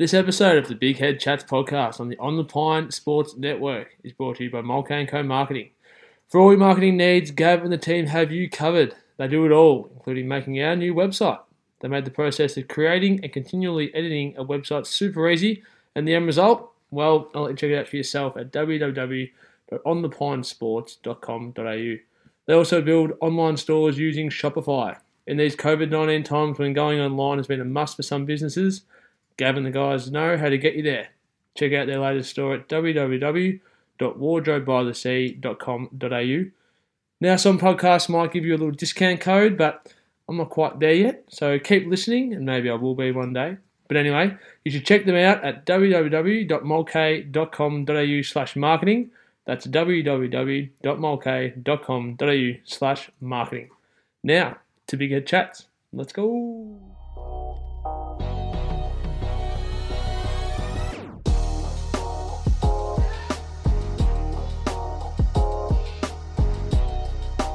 This episode of the Big Head Chats podcast on the On the Pine Sports Network is brought to you by Mulcahy & Co Marketing. For all your marketing needs, Gav and the team have you covered. They do it all, including making our new website. They made the process of creating and continually editing a website super easy, and the end result, well, I'll let you check it out for yourself at www.onthepinesports.com.au. They also build online stores using Shopify. In these COVID 19 times when going online has been a must for some businesses, Gav and the guys know how to get you there. Check out their latest store at www.wardrobebythesea.com.au. Now, some podcasts might give you a little discount code, but I'm not quite there yet, so keep listening, and maybe I will be one day. But anyway, you should check them out at www.mulcahy.com.au slash marketing. That's www.mulcahy.com.au slash marketing. Now, to Big Head Chats. Let's go.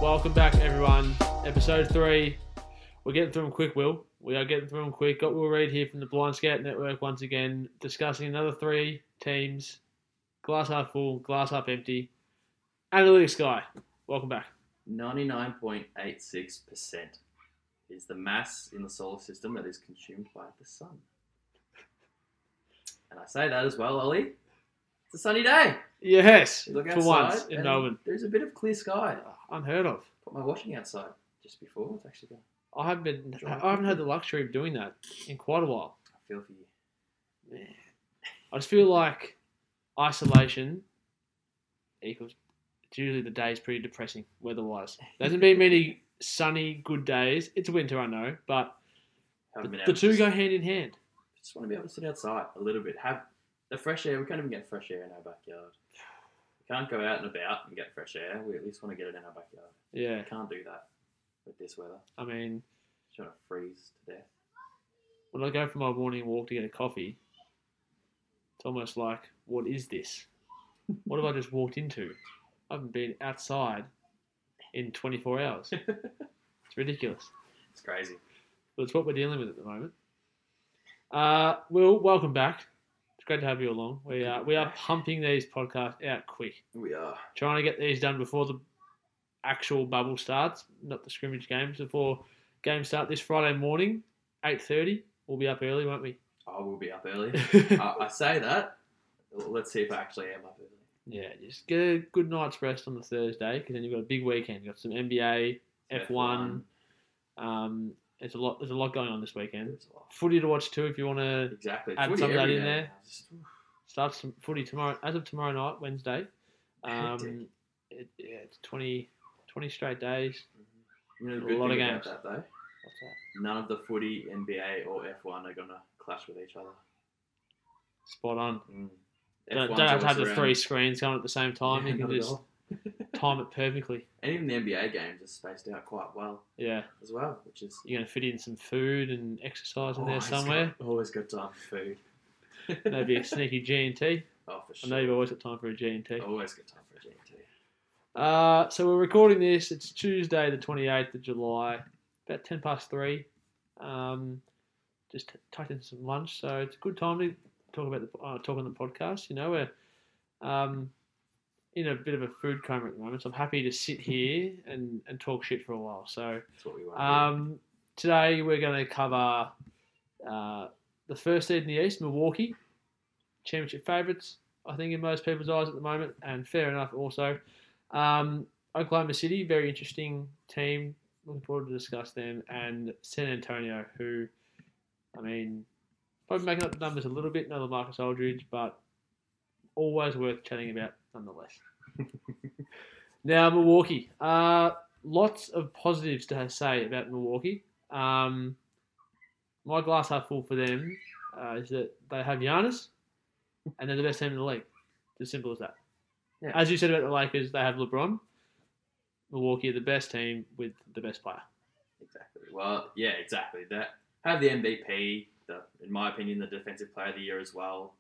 Welcome back, everyone. Episode three. We're getting through them quick, Will. We are getting through them quick. Got Will Reed here from the Blind Scout Network once again, discussing another three teams. Glass half full, glass half empty. Analytics guy, welcome back. 99.86% is the mass in the solar system that is consumed by the sun. And I say that as well, Ollie. It's a sunny day. Yes, You look for outside once in and Melbourne. There's a bit of clear sky. Unheard of. Put my washing outside just before. It's actually going I haven't been. I haven't had the luxury of doing that in quite a while. I feel for you. Man. I just feel like isolation equals. It's usually the day is pretty depressing weather-wise. There hasn't been many sunny, good days. It's winter, I know, but the, the two to go hand in hand. Just want to be able to sit outside a little bit. Have the fresh air. We can't even get fresh air in our backyard. Can't go out and about and get fresh air. We at least want to get it in our backyard. Yeah, We can't do that with this weather. I mean, Just trying to freeze to death. when I go for my morning walk to get a coffee, it's almost like, what is this? What have I just walked into? I haven't been outside in 24 hours. It's ridiculous. It's crazy. But it's what we're dealing with at the moment. Uh, Will, welcome back. It's great to have you along. We are we are pumping these podcasts out quick, We are. trying to get these done before the actual bubble starts, not the scrimmage games. Before games start this Friday morning, eight thirty. We'll be up early, won't we? I will be up early. I, I say that. Let's see if I actually am up early. yeah, just get a good night's rest on the Thursday because then you've got a big weekend. You've got some NBA, F one. Um, there's a lot. There's a lot going on this weekend. Footy to watch too if you want to Exactly. Add Footy some of that in there. Just- starts some footy tomorrow as of tomorrow night, Wednesday. Um, it, yeah, it's 20, 20 straight days. You know, A lot of games. that though, none of the footy, NBA, or F1 are gonna clash with each other. Spot on. Mm. Don't, don't have to have the around- three screens going at the same time. Yeah, you can just all. time it perfectly. And even the NBA games are spaced out quite well Yeah, as well, which is you're going to fit in some food and exercise in there always somewhere. Got, always got time for food. Maybe a sneaky G and T. Oh, for I sure. know you've always got time for a G and T. Always got time for a GMT. Uh, so we're recording this. It's Tuesday, the 28th of July, about 10 past 3. Um, just tucked in some lunch, so it's a good time to talk about the uh, talk on the podcast. You know, we're um, in a bit of a food coma at the moment, so I'm happy to sit here and, and talk shit for a while. So That's what we want. um, today we're going to cover uh, the first seed in the East, Milwaukee, championship favourites, I think, in most people's eyes at the moment, and fair enough also. Um, Oklahoma City, very interesting team. Looking forward to discuss them, and San Antonio, who, I mean, probably making up the numbers a little bit, and LaMarcus Aldridge, but always worth chatting about nonetheless. now, Milwaukee. Uh, lots of positives to say about Milwaukee. Um, my glass half full for them uh, is that they have Giannis, and they're the best team in the league. It's as simple as that. Yeah. As you said about the Lakers, they have LeBron. Milwaukee are the best team with the best player. Exactly. Well, yeah, exactly. That have the MVP. The, in my opinion, the defensive player of the year as well.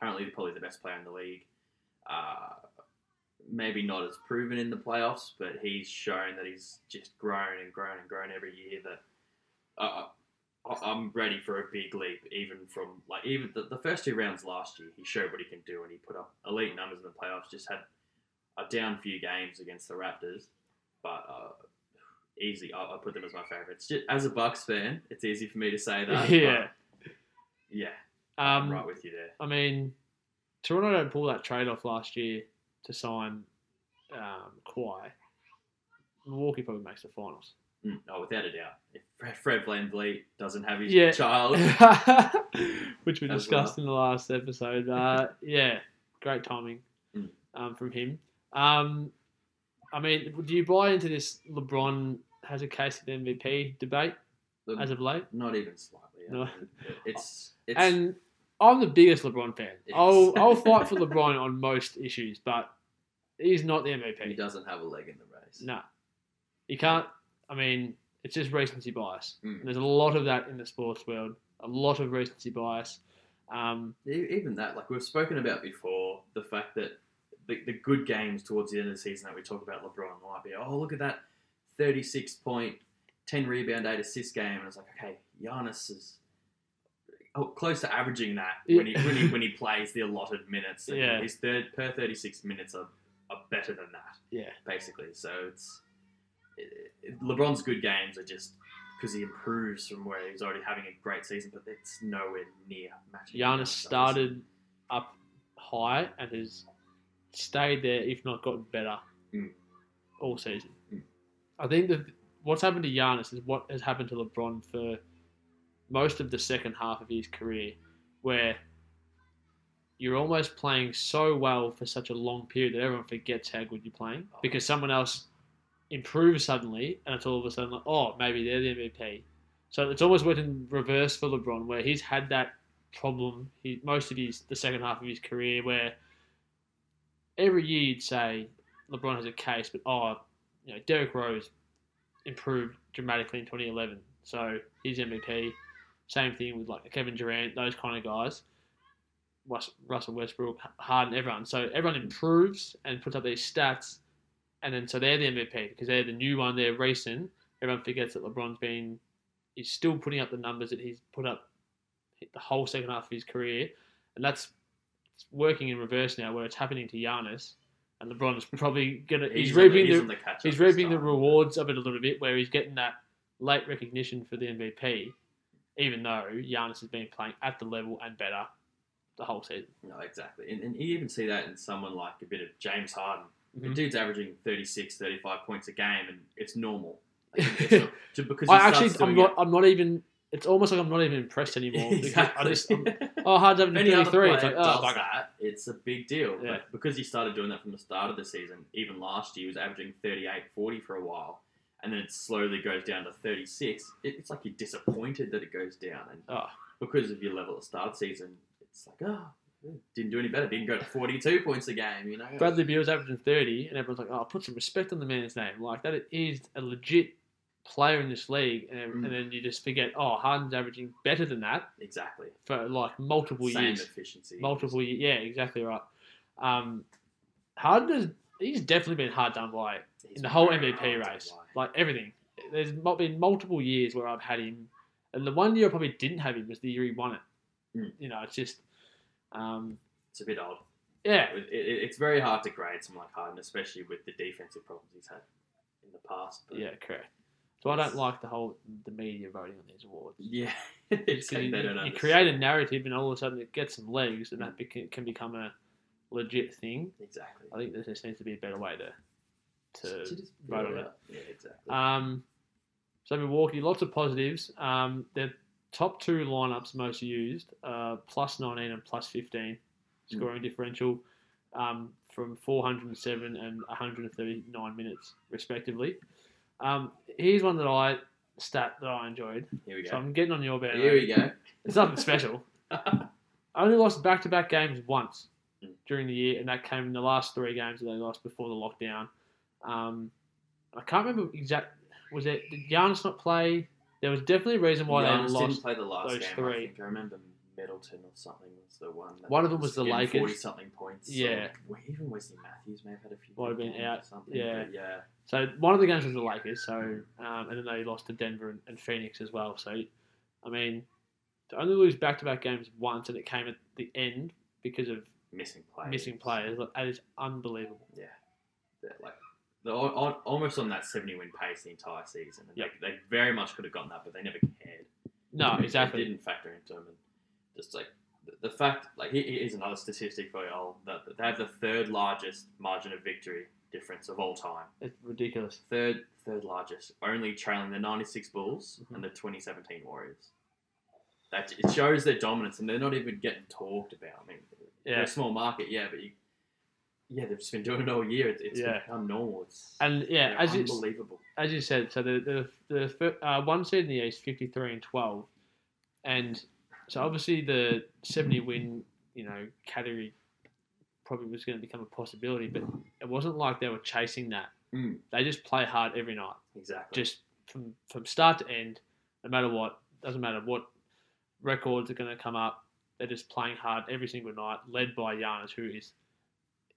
Currently, probably the best player in the league. Uh, maybe not as proven in the playoffs, but he's shown that he's just grown and grown and grown every year. That uh, I- I'm ready for a big leap, even from like even the, the first two rounds last year. He showed what he can do, and he put up elite numbers in the playoffs. Just had a down few games against the Raptors, but uh, easy. I, I put them as my favourites. Ju- As a Bucks fan, it's easy for me to say that. Yeah. but yeah, I'm Um, right with you there. I mean, Toronto don't pull that trade off last year to sign um, Kawhi. Milwaukee probably makes the finals. Mm, oh, without a doubt. If Fred, Fred VanVleet doesn't have his Yeah. child, which we discussed in the last episode. Uh, yeah, great timing Mm. um, from him. Um, I mean, do you buy into this LeBron has a case at the MVP debate the- as of late? not even slightly. No. It's it's And I'm the biggest LeBron fan. Yes. I'll, I'll fight for LeBron on most issues, but he's not the MVP. he doesn't have a leg in the race. No. You can't, I mean, it's just recency bias. Mm. There's a lot of that in the sports world, a lot of recency bias. Um, Even that, like we've spoken about before, the fact that the, the good games towards the end of the season that we talk about LeBron might be, oh, look at that 36 point, 10 rebound, 8 assist game. And it's like, okay, Giannis is close to averaging that when, he, when, he, when he plays the allotted minutes. And Yeah. His third per 36 minutes are, are better than that, yeah. basically. So it's. It, it, LeBron's good games are just because he improves from where he's already having a great season, but it's nowhere near matching. Giannis Giannis' started up high and has stayed there, if not gotten better, Mm. all season. Mm. I think that what's happened to Giannis is what has happened to LeBron for most of the second half of his career, where you're almost playing so well for such a long period that everyone forgets how good you're playing oh. because someone else improves suddenly and it's all of a sudden like, oh, maybe they're the MVP. So it's almost worked in reverse for LeBron, where he's had that problem he, most of his the second half of his career, where every year you'd say LeBron has a case, but oh, you know, Derrick Rose improved dramatically in 2011, so he's MVP. Same thing with like Kevin Durant, those kind of guys. Russell Westbrook, Harden, everyone. So everyone improves and puts up these stats, and then so they're the MVP because they're the new one, they're recent. Everyone forgets that LeBron's been, he's still putting up the numbers that he's put up the whole second half of his career, and that's working in reverse now, where it's happening to Giannis, and LeBron's probably gonna he's, He's reaping the the he's reaping the rewards of it a little bit, where he's getting that late recognition for the MVP, even though Giannis has been playing at the level and better the whole season. No, exactly. And, and you even see that in someone like a bit of James Harden. The Mhm. dude's averaging 36, 35 points a game, and it's normal. Like, it's because I actually, I'm not, I'm not even. It's almost like I'm not even impressed anymore. because exactly. I just, I'm, oh, Harden's having If any other 33. It's like, does oh, bugger. that, it's a big deal. Yeah. But because he started doing that from the start of the season, even last year, he was averaging 38, 40 for a while, and then it slowly goes down to 36. It, it's like you're disappointed that it goes down, and Oh. because of your level at start season, it's like, oh, didn't do any better. Didn't go to 42 points a game, you know. Bradley Beal's averaging 30, and everyone's like, oh, put some respect on the man's name. Like, that is a legit player in this league. And, Mm. and then you just forget, oh, Harden's averaging better than that Exactly. for like multiple Same years. efficiency. Multiple years. Yeah, exactly right. Um, Harden has, he's definitely been hard done by He's in the whole MVP race. Like everything. There's been multiple years where I've had him, and the one year I probably didn't have him was the year he won it. Mm. You know, it's just, um, It's a bit odd. yeah, It, it, it's very hard to grade someone like Harden, especially with the defensive problems he's had in the past. Yeah, correct. So I don't like the whole the media voting on these awards. yeah, you, you create a narrative, and all of a sudden it gets some legs, and that beca- can become a legit thing. exactly. I think there just needs to be a better way to to To just vote on it. out. Yeah, exactly. Um, so Milwaukee, lots of positives. Um, their top two lineups most used, uh, plus 19 and plus 15 scoring differential um, from 407 and 139 minutes, respectively. Um, here's one that I stat that I enjoyed. Here we go. So. I'm getting on your band. Here we go. It's nothing special. I only lost back to back games once Mm. during the year, and that came in the last three games that they lost before the lockdown. Um, I can't remember exact. Was it did Giannis not play? There was definitely a reason why Giannis they lost. play the last those game. three. I think I remember Middleton or something was the one. That One of them was the Lakers. Forty something points. Yeah. even Wesley Matthews may have had a few. Might have been out, Or something, yeah. yeah. So one of the games was the Lakers. So um, and then they lost to Denver and, and Phoenix as well. So I mean, to only lose back to back games once and it came at the end because of Missing players. missing players, like, that is unbelievable. Yeah. They're like they're al- al- almost on that 70 win pace the entire season. And Yep. they, they very much could have gotten that, but they never cared. No, They exactly. didn't factor into them. And just like the, the fact, like, here- here's another statistic for you all that they have the third largest margin of victory difference of all time. It's ridiculous. Third, third largest, only trailing the 96 Bulls Mhm. and the 2017 Warriors. That it shows their dominance, and they're not even getting talked about. I mean, they're Yeah. a small market, yeah, but you, yeah, they've just been doing it all year. It's, it's Yeah. become normal. It's And yeah, as you, unbelievable. as you said, so the the, the uh, one seed in the East, fifty three and twelve, and so obviously the seventy win, you know, category probably was going to become a possibility, but it wasn't like they were chasing that. Mm. They just play hard every night, Exactly. just from from start to end, no matter what. Doesn't matter what records are going to come up. They're just playing hard every single night, led by Giannis, who is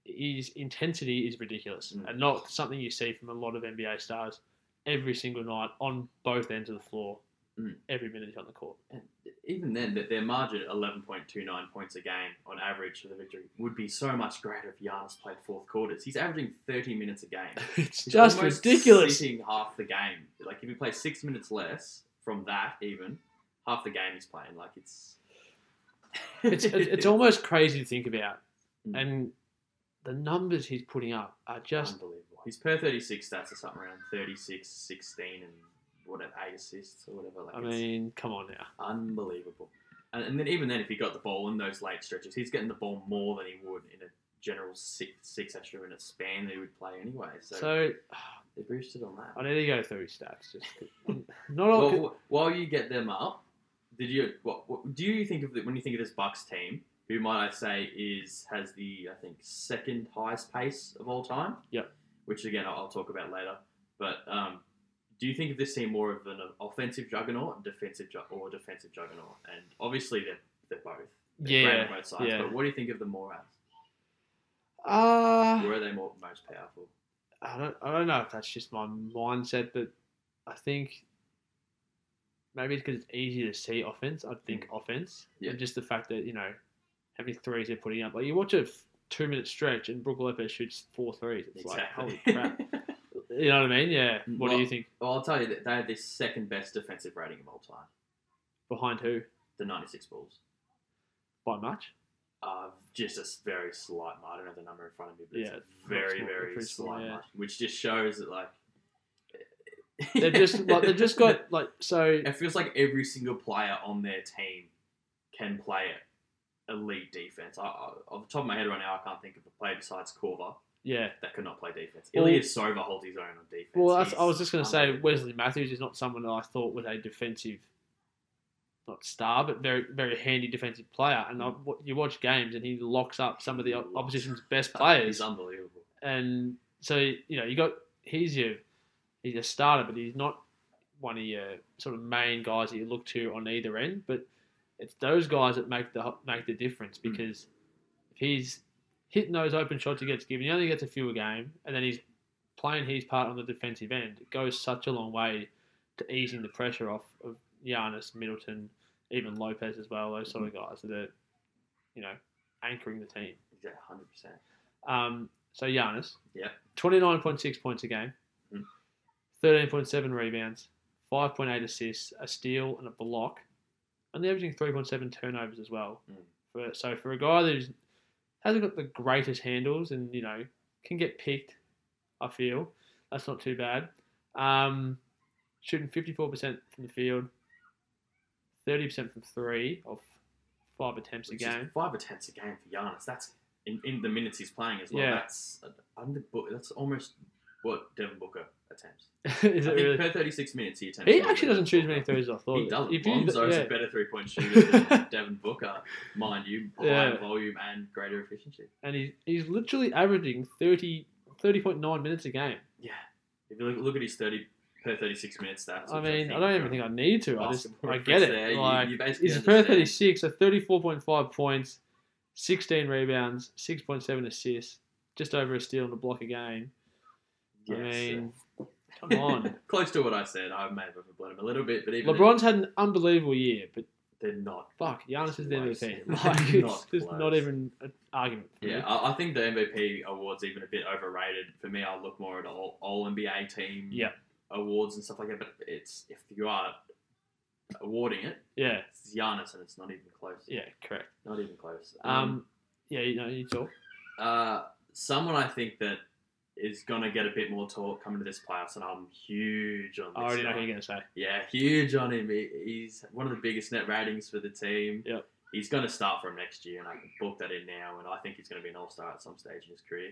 his intensity is ridiculous Mm. and not something you see from a lot of NBA stars every single night on both ends of the floor, Mm. every minute he's on the court. And even then, that their margin at 11.29 points a game on average for the victory would be so much greater if Giannis played fourth quarters. He's averaging 30 minutes a game. it's He's just ridiculous. Sitting half the game. Like if he plays six minutes less from that, even half the game he's playing. Like it's. It's it's almost crazy to think about, Mm. and the numbers he's putting up are just unbelievable. His per 36 stats are something around 36, 16, and whatever eight assists or whatever. Like I mean, come on now. unbelievable. And, and then even then, if he got the ball in those late stretches, he's getting the ball more than he would in a general six six extra minute span that he would play anyway. So, So they boosted on that. I need to go through stats. Just not all. Well, wh- while you get them up, did you what, what do you think of the, when you think of this Bucks team? Who might I say is has the I think second highest pace of all time? Yep. Which again I'll, I'll talk about later. But um, do you think of this team more of an offensive juggernaut, defensive ju- or defensive juggernaut? And obviously they're they're both. They're yeah, both sides. yeah. But what do you think of them more as? uh, Where are they more most powerful? I don't, I don't know if that's just my mindset, but I think maybe it's because it's easy to see offense. I think offense, Yeah. and just the fact that you know how many threes they're putting up. Like you watch a f- two minute stretch and Brook Lopez shoots four threes. It's like holy crap. You know what I mean? Yeah. What do you think? well, I'll tell you that they have the second best defensive rating of all time. Behind who? The 96 Bulls. By much? Uh, just a very slight margin. I don't have the number in front of me, but Yeah, it's very, very small, slight yeah. margin, which just shows that like They've just like they've just got like so. It feels like every single player on their team can play elite defense. I, I, off the top of my head right now, I can't think of a player besides Korver Yeah. that could not play defense. Well- Ilyasova holds his own on defense. Well, that's, I was just going to say. Wesley Matthews is not someone that I thought was a defensive, not star, but very very handy defensive player. And I, you watch games and he locks up some of the opposition's best players. He's unbelievable. And so you know you got he's your he's a starter, but he's not one of your sort of main guys that you look to on either end. But it's those guys that make the make the difference Mm. because if he's hitting those open shots he gets given, he only gets a few a game, and then he's playing his part on the defensive end. It goes such a long way to easing the pressure off of Giannis, Middleton, even Lopez as well. Those sort of guys that are, you know, anchoring the team. Yeah, hundred percent. Um, so Giannis, Yep. twenty nine point six points a game, Mhm. thirteen point seven rebounds, five point eight assists, a steal, and a block, and they're averaging three point seven turnovers as well. Mm. For so for a guy who's hasn't got the greatest handles and you know can get picked, I feel that's not too bad. Um, shooting fifty four percent from the field, thirty percent from three of five attempts a Which is game. five attempts a game for Giannis. That's in, in the minutes he's playing as well. Yeah. That's under. That's almost what Devin Booker attempts. Is I it think really? per 36 minutes he attempts. He more actually than doesn't shoot as Booker. many threes as I thought. He doesn't. If you- Lonzo's yeah. a better three point shooter than Devin Booker, mind you, higher Yeah. volume and greater efficiency. and he's, he's literally averaging 30, 30.9 minutes a game. Yeah. If you look, look at his 30 per 36 minutes stats. I which mean, I don't even think I need to. I just basketball I get it. there, you- like you basically he's per understand. thirty six, so thirty four point five points, sixteen rebounds, six point seven assists, just over a steal and a block a game. I mean, Come on. Close to what I said. I may have overblown him a little bit, but even LeBron's had an unbelievable year, but they're not. fuck, Giannis is the Close. MVP. Not Like, it's just close. not even an argument. Yeah. I, I think the MVP award's even a bit overrated. For me, I look more at all, all NBA team Yeah. awards and stuff like that. But it's if you are awarding it, Yeah, it's Giannis, and it's not even close. yeah, correct. Not even close. Um, yeah, you know, you talk. Uh, someone I think that is gonna get a bit more talk coming to this playoffs, and I'm huge on. This I already know guy. who you're going to say. Yeah, huge on him. He, he's one of the biggest net ratings for the team. Yep. He's going to start from next year, and I can book that in now. And I think he's going to be an all star at some stage in his career.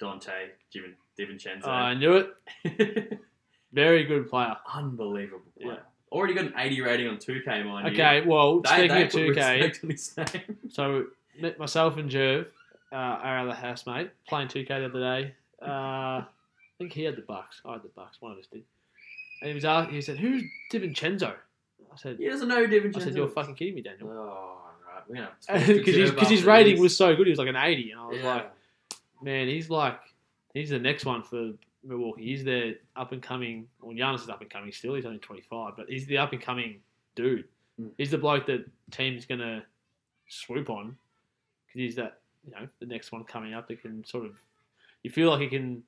Donte Divin- DiVincenzo. Oh, I knew it. Very good player. Unbelievable player. Yeah. Already got an 80 rating on 2K, mind you. Okay, well, They, speaking they of 2K, his name. so met myself and Jerv, uh, our other housemate, playing 2K the other day. Uh, I think he had the Bucks. I had the Bucks. One of us did. And he was asking, he said, "Who's DiVincenzo?" I said, He doesn't know DiVincenzo. "I said you're fucking kidding me, Daniel." Oh, right. We're to Because his rating was so good, he was like an 80, and I was yeah. like, "Man, he's like, he's the next one for Milwaukee. He's the up and coming. Well, Giannis is up and coming still. He's only 25, but he's the up and coming dude. Mm. He's the bloke that team's gonna swoop on because he's that you know the next one coming up that can sort of you feel like he can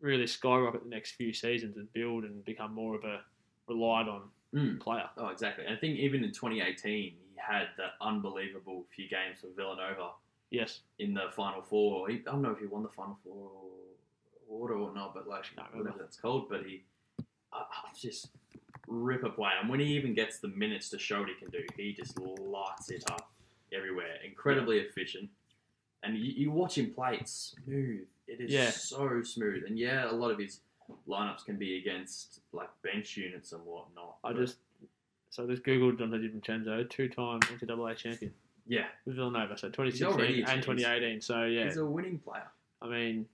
really skyrocket the next few seasons and build and become more of a relied on Mm. player. Oh, exactly. And I think even in 2018, he had that unbelievable few games for Villanova Yes, in the Final Four. He, I don't know if he won the Final Four award or not, but like remember. whatever that's called. But he uh, just rip away. And when he even gets the minutes to show what he can do, he just lights it up everywhere. Incredibly efficient. And you, you watch him play, it's smooth. It is Yeah. so smooth. And yeah, a lot of his lineups can be against like bench units and whatnot. I just so I just googled Donte DiVincenzo, two-time NCAA champion yeah, with Villanova, so 2016 and 2018. So yeah, he's a winning player. I mean,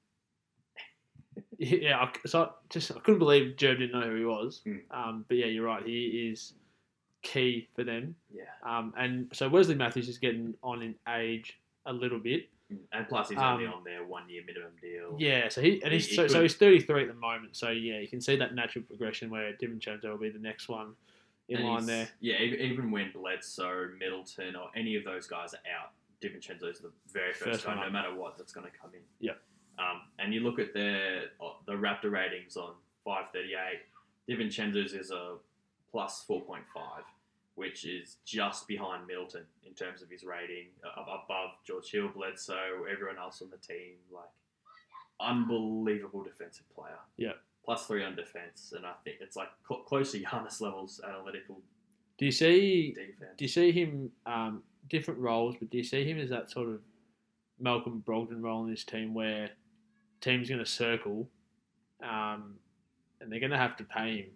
yeah. I- So I just I couldn't believe Jerv didn't know who he was. Mm. Um, but yeah, you're right. He is key for them. Yeah. Um, and so Wesley Matthews is getting on in age a little bit. And plus, he's Um, only on their one year minimum deal. Yeah. So he and He- he's he so, so he's 33 at the moment. So yeah, you can see that natural progression where DiVincenzo will be the next one in line there. Yeah, even, even when Bledsoe, Middleton, or any of those guys are out, DiVincenzo's the very first, First guy, no matter what, that's going to come in. Yep. Um, and you look at their uh, the Raptor ratings on 538. DiVincenzo's is a plus 4.5, which is just behind Middleton in terms of his rating, uh, above George Hill, Bledsoe, everyone else on the team. Like, unbelievable defensive player. Yep. Plus three on defense, and I think it's like cl- close to Giannis levels analytical Do you see? defense. Do you see him um, different roles? But do you see him as that sort of Malcolm Brogdon role in this team where team's going to circle, um, and they're going to have to pay him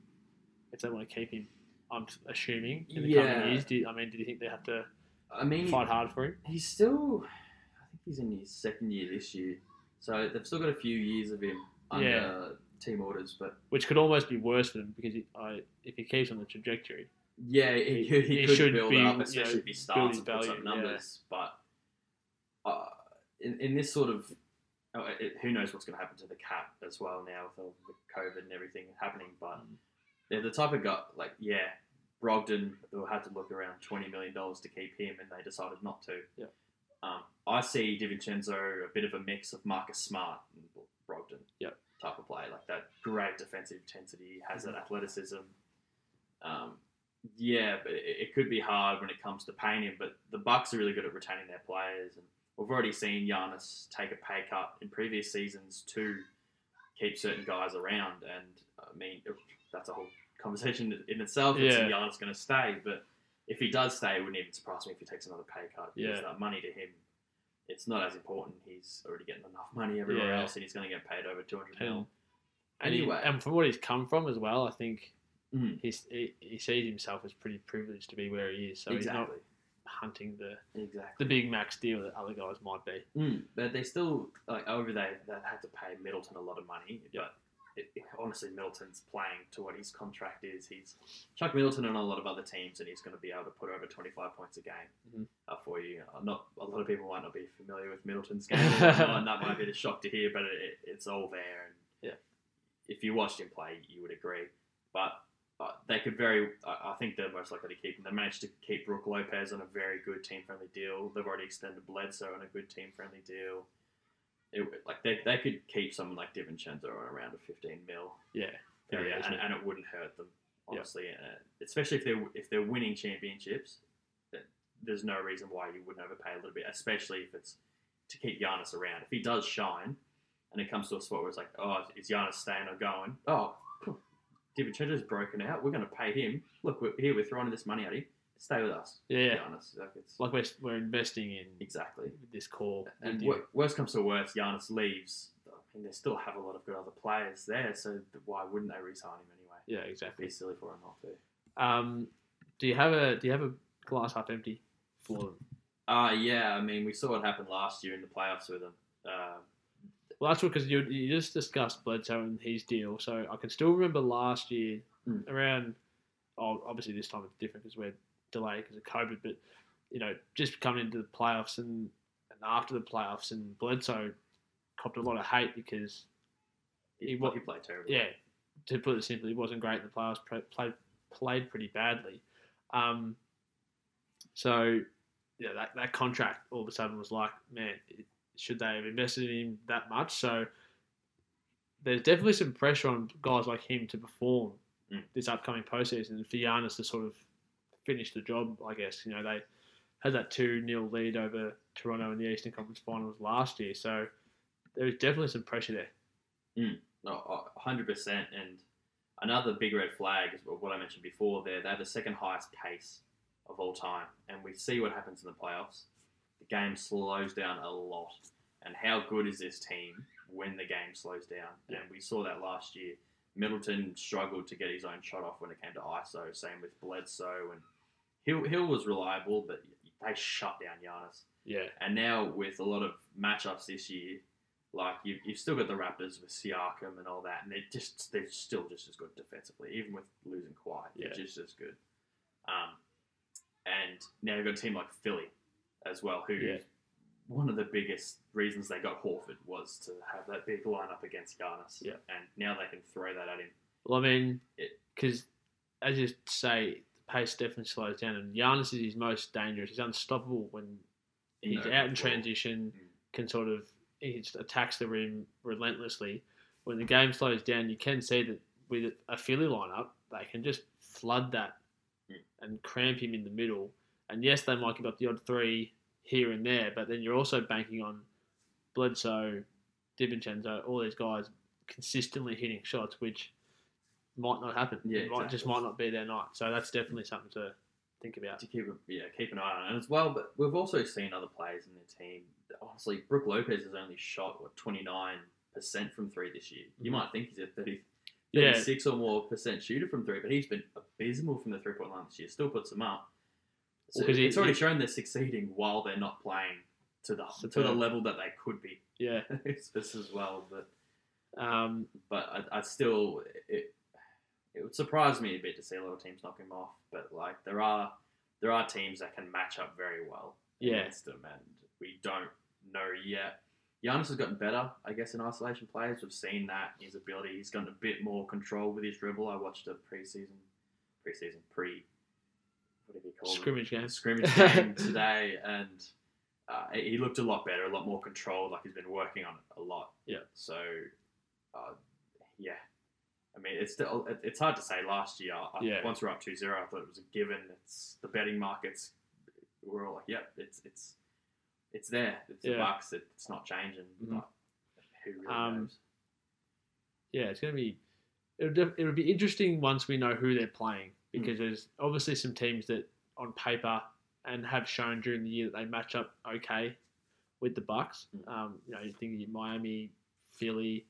if they want to keep him. I'm assuming in the Yeah. coming years. Do you, I mean, do you think they have to I mean, fight hard for him? he's still. I think he's in his second year this year, so they've still got a few years of him under Yeah. team orders. But Which could almost be worse for them because he, I, if he keeps on the trajectory, yeah, he, He- he, could should build be, up, you especially know, if he starts and puts up value, yeah. numbers. But uh, in, in this sort of, oh, it, who knows what's going to happen to the cap as well now with all the COVID and everything happening. But Mm. they're the type of guy like yeah, Brogdon will have to look around twenty million dollars to keep him, and they decided not to. Yeah. Um, I see DiVincenzo a bit of a mix of Marcus Smart and Brogdon. Type of play like that great defensive intensity, has that athleticism. Um, yeah, but it, it could be hard when it comes to paying him. But the Bucks are really good at retaining their players, and we've already seen Giannis take a pay cut in previous seasons to keep certain guys around. And I mean, that's a whole conversation in itself. It's Yeah. Giannis going to stay, but if he does stay, it wouldn't even surprise me if he takes another pay cut. Because Yeah. that money to him, it's not as important. He's already getting enough money everywhere Yeah. else, and he's going to get paid over two hundred mil. Anyway. and from what he's come from as well, I think Mm. he's, he, he sees himself as pretty privileged to be where he is. So he's not hunting the, Exactly. the big max deal that other guys might be. Mm, but they still like over they they had to pay Middleton a lot of money. Yeah. But honestly, Middleton's playing to what his contract is. He's Chuck Middleton on a lot of other teams, and he's going to be able to put over twenty five points a game Mhm. uh, for you. Uh, not a lot of people might not be familiar with Middleton's game, and that might be a shock to hear, but it, it's all there. And Yeah. if you watched him play, you would agree. But uh, they could very, I I think they're most likely to keep him. They managed to keep Brook Lopez on a very good team friendly deal. They've already extended Bledsoe on a good team friendly deal. It, like they, they could keep someone like DiVincenzo on around a 15 mil Yeah, very yeah, and, and it wouldn't hurt them honestly. Uh, especially if they're if they're winning championships, that there's no reason why you wouldn't overpay a little bit, especially if it's to keep Giannis around. If he does shine, and it comes to a spot where it's like, oh, is Giannis staying or going? Oh, DiVincenzo's broken out. We're going to pay him. Look, we're, here we're throwing this money at him. Stay with us, yeah. Giannis. Like it's Like we're, we're investing in exactly. this core. And wor- worst comes to worst, Giannis leaves. I mean, they still have a lot of good other players there, so why wouldn't they re-sign him anyway? yeah, It'd exactly. be silly for him not to. Um, do you have a do you have a glass half empty for them? Uh, yeah, I mean, we saw what happened last year in the playoffs with him. Uh, Well, that's because you you just discussed Bledsoe and his deal. So I can still remember last year Mm. around. Oh, obviously this time it's different because we're delayed because of COVID. But you know, just coming into the playoffs and, and after the playoffs, and Bledsoe copped a lot of hate because he, He he, played terribly. yeah, to put it simply, he wasn't great in the playoffs. Played played pretty badly. Um, so yeah, that that contract all of a sudden was like, man, it, should they have invested in him that much? So there's definitely some pressure on guys like him to perform Mm. this upcoming postseason, and for Giannis to sort of finish the job. I guess you know they had that two 0 lead over Toronto in the Eastern Conference Finals last year, so there is definitely some pressure there. Mm. No, hundred percent. And another big red flag is what I mentioned before. There, they have the second highest pace of all time, and we see what happens in the playoffs. The game slows down a lot. And how good is this team when the game slows down? Yeah. And we saw that last year. Middleton struggled to get his own shot off when it came to ISO. Same with Bledsoe and Hill. Hill was reliable, but they shut down Giannis. Yeah, And now with a lot of matchups this year, like you've, you've still got the Raptors with Siakam and all that, and they're just they're still just as good defensively, even with losing Kawhi. They're Yeah. just as good. Um, and now you've got a team like Philly as well, who Yeah. One of the biggest reasons they got Horford was to have that big lineup against Giannis. Yeah. And now they can throw that at him. Well, I mean, because as you say, the pace definitely slows down, and Giannis is his most dangerous. He's unstoppable when he's No out in transition, Mm. can sort of he just attacks the rim relentlessly. When the game slows down, you can see that with a Philly lineup, they can just flood that Mm. and cramp him in the middle. And yes, they might give up the odd three here and there, but then you're also banking on Bledsoe, DiVincenzo, all these guys consistently hitting shots, which might not happen. Yeah, it might, just might not be their night. So that's definitely something to think about. to keep yeah keep an eye on it as well. But we've also seen other players in the team. Honestly, Brook Lopez has only shot what twenty nine percent from three this year. You Mhm. might think he's a 30, Yeah. 36 or more percent shooter from three, but he's been abysmal from the three point line this year. Still puts them up. So Well, 'cause he- it's already he- shown they're succeeding while they're not playing to the to the level that they could be. Yeah. this as well, but Um, but I, I still it, it would surprise me a bit to see a lot of teams knock him off. But like there are there are teams that can match up very well Yeah. against him, and we don't know yet. Giannis has gotten better, I guess, in isolation plays. We've seen that his ability. He's gotten a bit more control with his dribble. I watched a preseason, preseason pre, what do you call it? scrimmage game. scrimmage game today, and uh, he looked a lot better, a lot more controlled. Like he's been working on it a lot. Yeah. So, uh, yeah. I mean, it's still it- it's hard to say. Last year, I, Yeah. once we're up 2-0, I thought it was a given. It's the betting markets. We're all like, yep, it's it's it's there. It's the Yeah. Bucks. It's not changing. Mhm. But who really Um, knows? yeah, it's to be. It'll, it'll be interesting once we know who they're playing Hmm. because there's obviously some teams that on paper and have shown during the year that they match up okay with the Bucks. Mm. Um, you know, you think of Miami, Philly,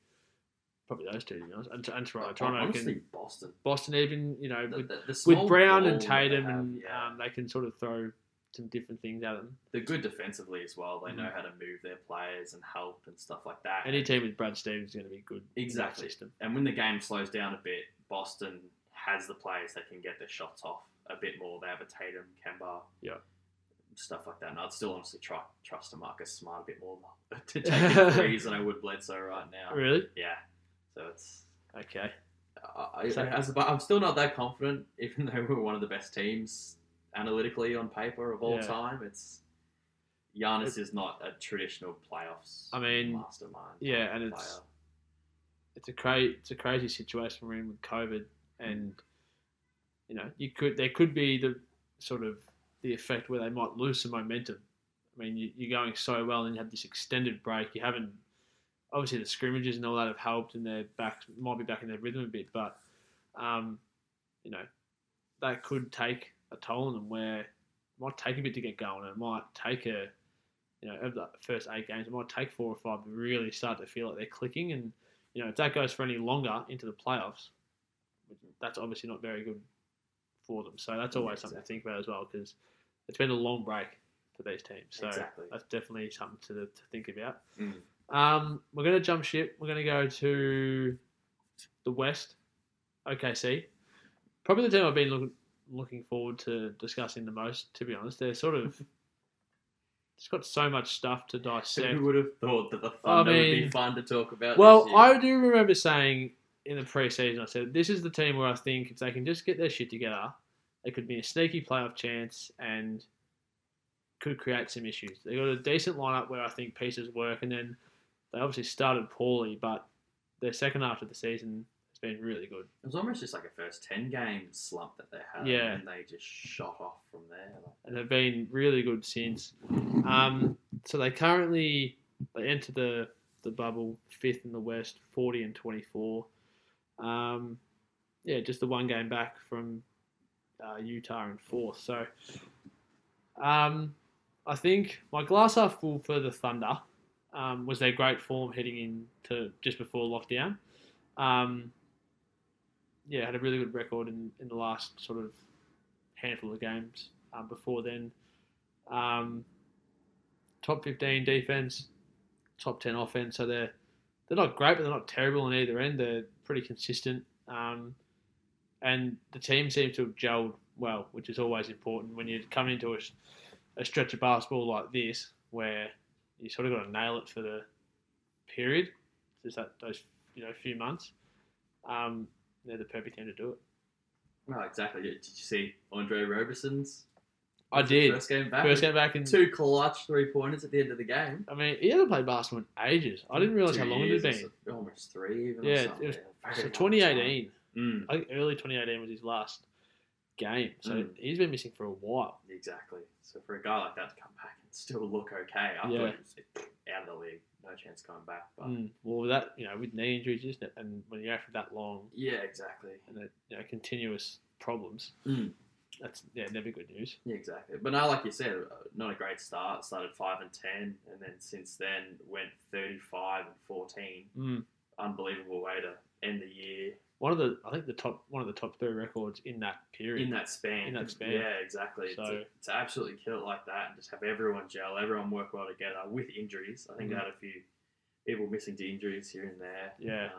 probably those two to be honest, and, and Toronto. Toronto honestly, can, Boston. Boston even you know The, with, the, the with Brown and that they Tatum have, and yeah. um, they can sort of throw some different things at them. they're good defensively as well. They Mhm. know how to move their players and help and stuff like that. Any team with Brad Stevens is going to be good. in Exactly. system. and when the game slows down a bit, Boston has the players that can get their shots off a bit more. They have a Tatum, Kemba, Yeah. stuff like that. And I'd still honestly try, trust a Marcus Smart a bit more to take the threes than I would Bledsoe right now. Really? Yeah. So it's Okay. I, So- as a, but I'm still not that confident, even though we're one of the best teams analytically on paper of all Yeah. time. It's Giannis is not a traditional playoffs. I mean, mastermind. yeah, and it's- player. It's a cra- it's a crazy situation we're in with COVID, and you know you could there could be the sort of the effect where they might lose some momentum. I mean, you, you're going so well, and you have this extended break. You haven't obviously the scrimmages and all that have helped, and they're back might be back in their rhythm a bit, but um, you know that could take a toll on them where it might take a bit to get going. and It might take a you know of the first eight games, it might take four or five to really start to feel like they're clicking. And you know if that goes for any longer into the playoffs, that's obviously not very good for them. So that's Yeah, always something to think about as well because it's been a long break for these teams. So Exactly. that's definitely something to, to think about. Mm. Um, we're going to jump ship. We're going to go to the West, OKC. Probably the team I've been look, looking forward to discussing the most, to be honest. They're sort of. It's got so much stuff to dissect. Who would have thought that the I Thunder would be fun to talk about? Well? I do remember saying in the preseason, I said this is the team where I think if they can just get their shit together, they could be a sneaky playoff chance and could create some issues. They got a decent lineup where I think pieces work, and then they obviously started poorly, but their second half of the season has been really good. It was almost just like a first ten game slump that they had, Yeah. and they just shot off from there. And they've been really good since. Um, so they currently they enter the the bubble fifth in the West, forty and twenty four. Um, yeah, just the one game back from uh, Utah in fourth. So um, I think my glass half full for the Thunder um, was their great form heading into just before lockdown. Um, yeah, had a really good record in, in the last sort of handful of games um, before then. Um, top 15 defense, top 10 offense. So they're they're not great, but they're not terrible on either end. They're pretty consistent. Um, and the team seems to have gelled well, which is always important when you come into a, a stretch of basketball like this, where you sort of got to nail it for the period, just that those you know few months. Um, they're the perfect team to do it. no, exactly. Did you see Andre Roberson's? I did. First game back. First game back in Two clutch three pointers at the end of the game. I mean, he hasn't played basketball in ages. I didn't realize Two how long it had been. Almost three, even. Yeah, or it was- So 2018. Mm, I think early 2018 was his last game. So Mm. he's been missing for a while. exactly. So for a guy like that to come back and still look okay, I Yeah. thought he was out of the league. No chance coming back. But Mm. Well, that you know, with knee injuries, isn't it? And when you're out for that long yeah, exactly. and the, you know continuous problems, Mm. that's yeah, never good news. Yeah, exactly. But now, like you said, uh, not a great start. Started five and ten, and then since then went thirty-five and fourteen. Mm. Unbelievable way to end the year One of the, I think the top, one of the top three records in that period. in that span. In that span. Yeah, exactly. So- to, to absolutely kill it like that and just have everyone gel, everyone work well together with injuries. I think they Mhm. had a few people missing to injuries here and there. Yeah.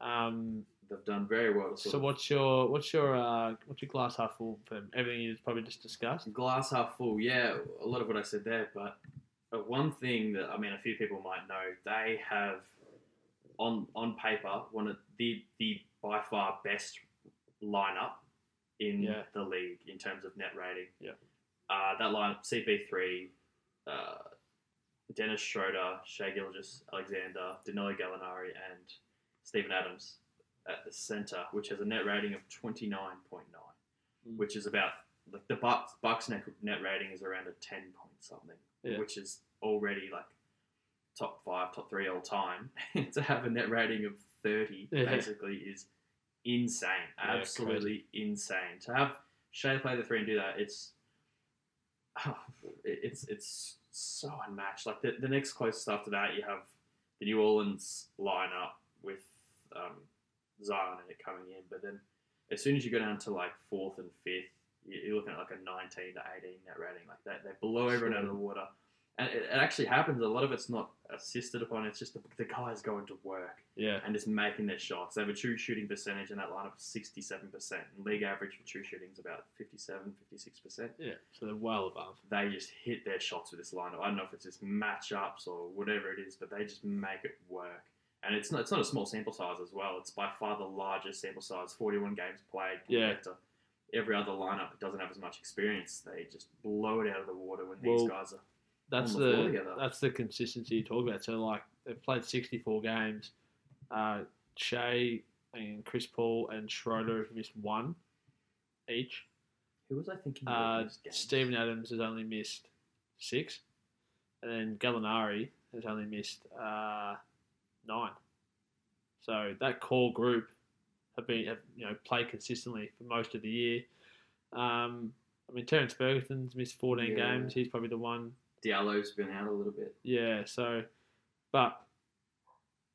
Um, um, they've done very well. So of what's your, what's your, uh, what's your glass half full for everything you've probably just discussed? glass half full. Yeah, a lot of what I said there, but one thing that I mean, a few people might know, they have on on paper one of the the by far best lineup in Yeah. the league in terms of net rating. Yeah. Uh, that lineup: CP3, uh, Dennis Schroeder, Shea Gilgis, Alexander, Danilo Gallinari, and Steven Adams at the center, which has a net rating of twenty nine point nine Mm. which is about like the Bucks Bucks net, net rating is around a ten point something, Yeah. which is already like top five, top three all time. to have a net rating of thirty Yeah. basically is insane, Yeah, absolutely insane. To have Shai play the three and do that, it's it- it's it's so unmatched. Like the, the next closest after that, you have the New Orleans lineup with um, Zion in it coming in, but then as soon as you go down to like fourth and fifth, you- you're looking at like a 19 to 18 net rating. Like that, they blow everyone out of the water. And it, it actually happens. A lot of it's not assisted upon. It's just the, the guys going to work Yeah. and just making their shots. They have a true shooting percentage in that lineup of 67%. And league average for true shooting is about 57, 56%. Yeah. So they're well above. They just hit their shots with this lineup. I don't know if it's just matchups or whatever it is, but they just make it work. and it's not it's not a small sample size as well. It's by far the largest sample size, 41 games played Yeah. to every other lineup doesn't have as much experience. They just blow it out of the water when these Well, guys are. That's the that's the consistency you talk about. So like they've played sixty four games. Uh, Shai and Chris Paul and Schroeder have missed one each. Who was I thinking? Uh? Steven Adams has only missed six, and then Gallinari has only missed uh, nine. So that core group have been have, you know played consistently for most of the year. Um, I mean, Terrance Ferguson's missed fourteen Yeah. games. He's probably the one Diallo's been out a little bit. yeah, so, but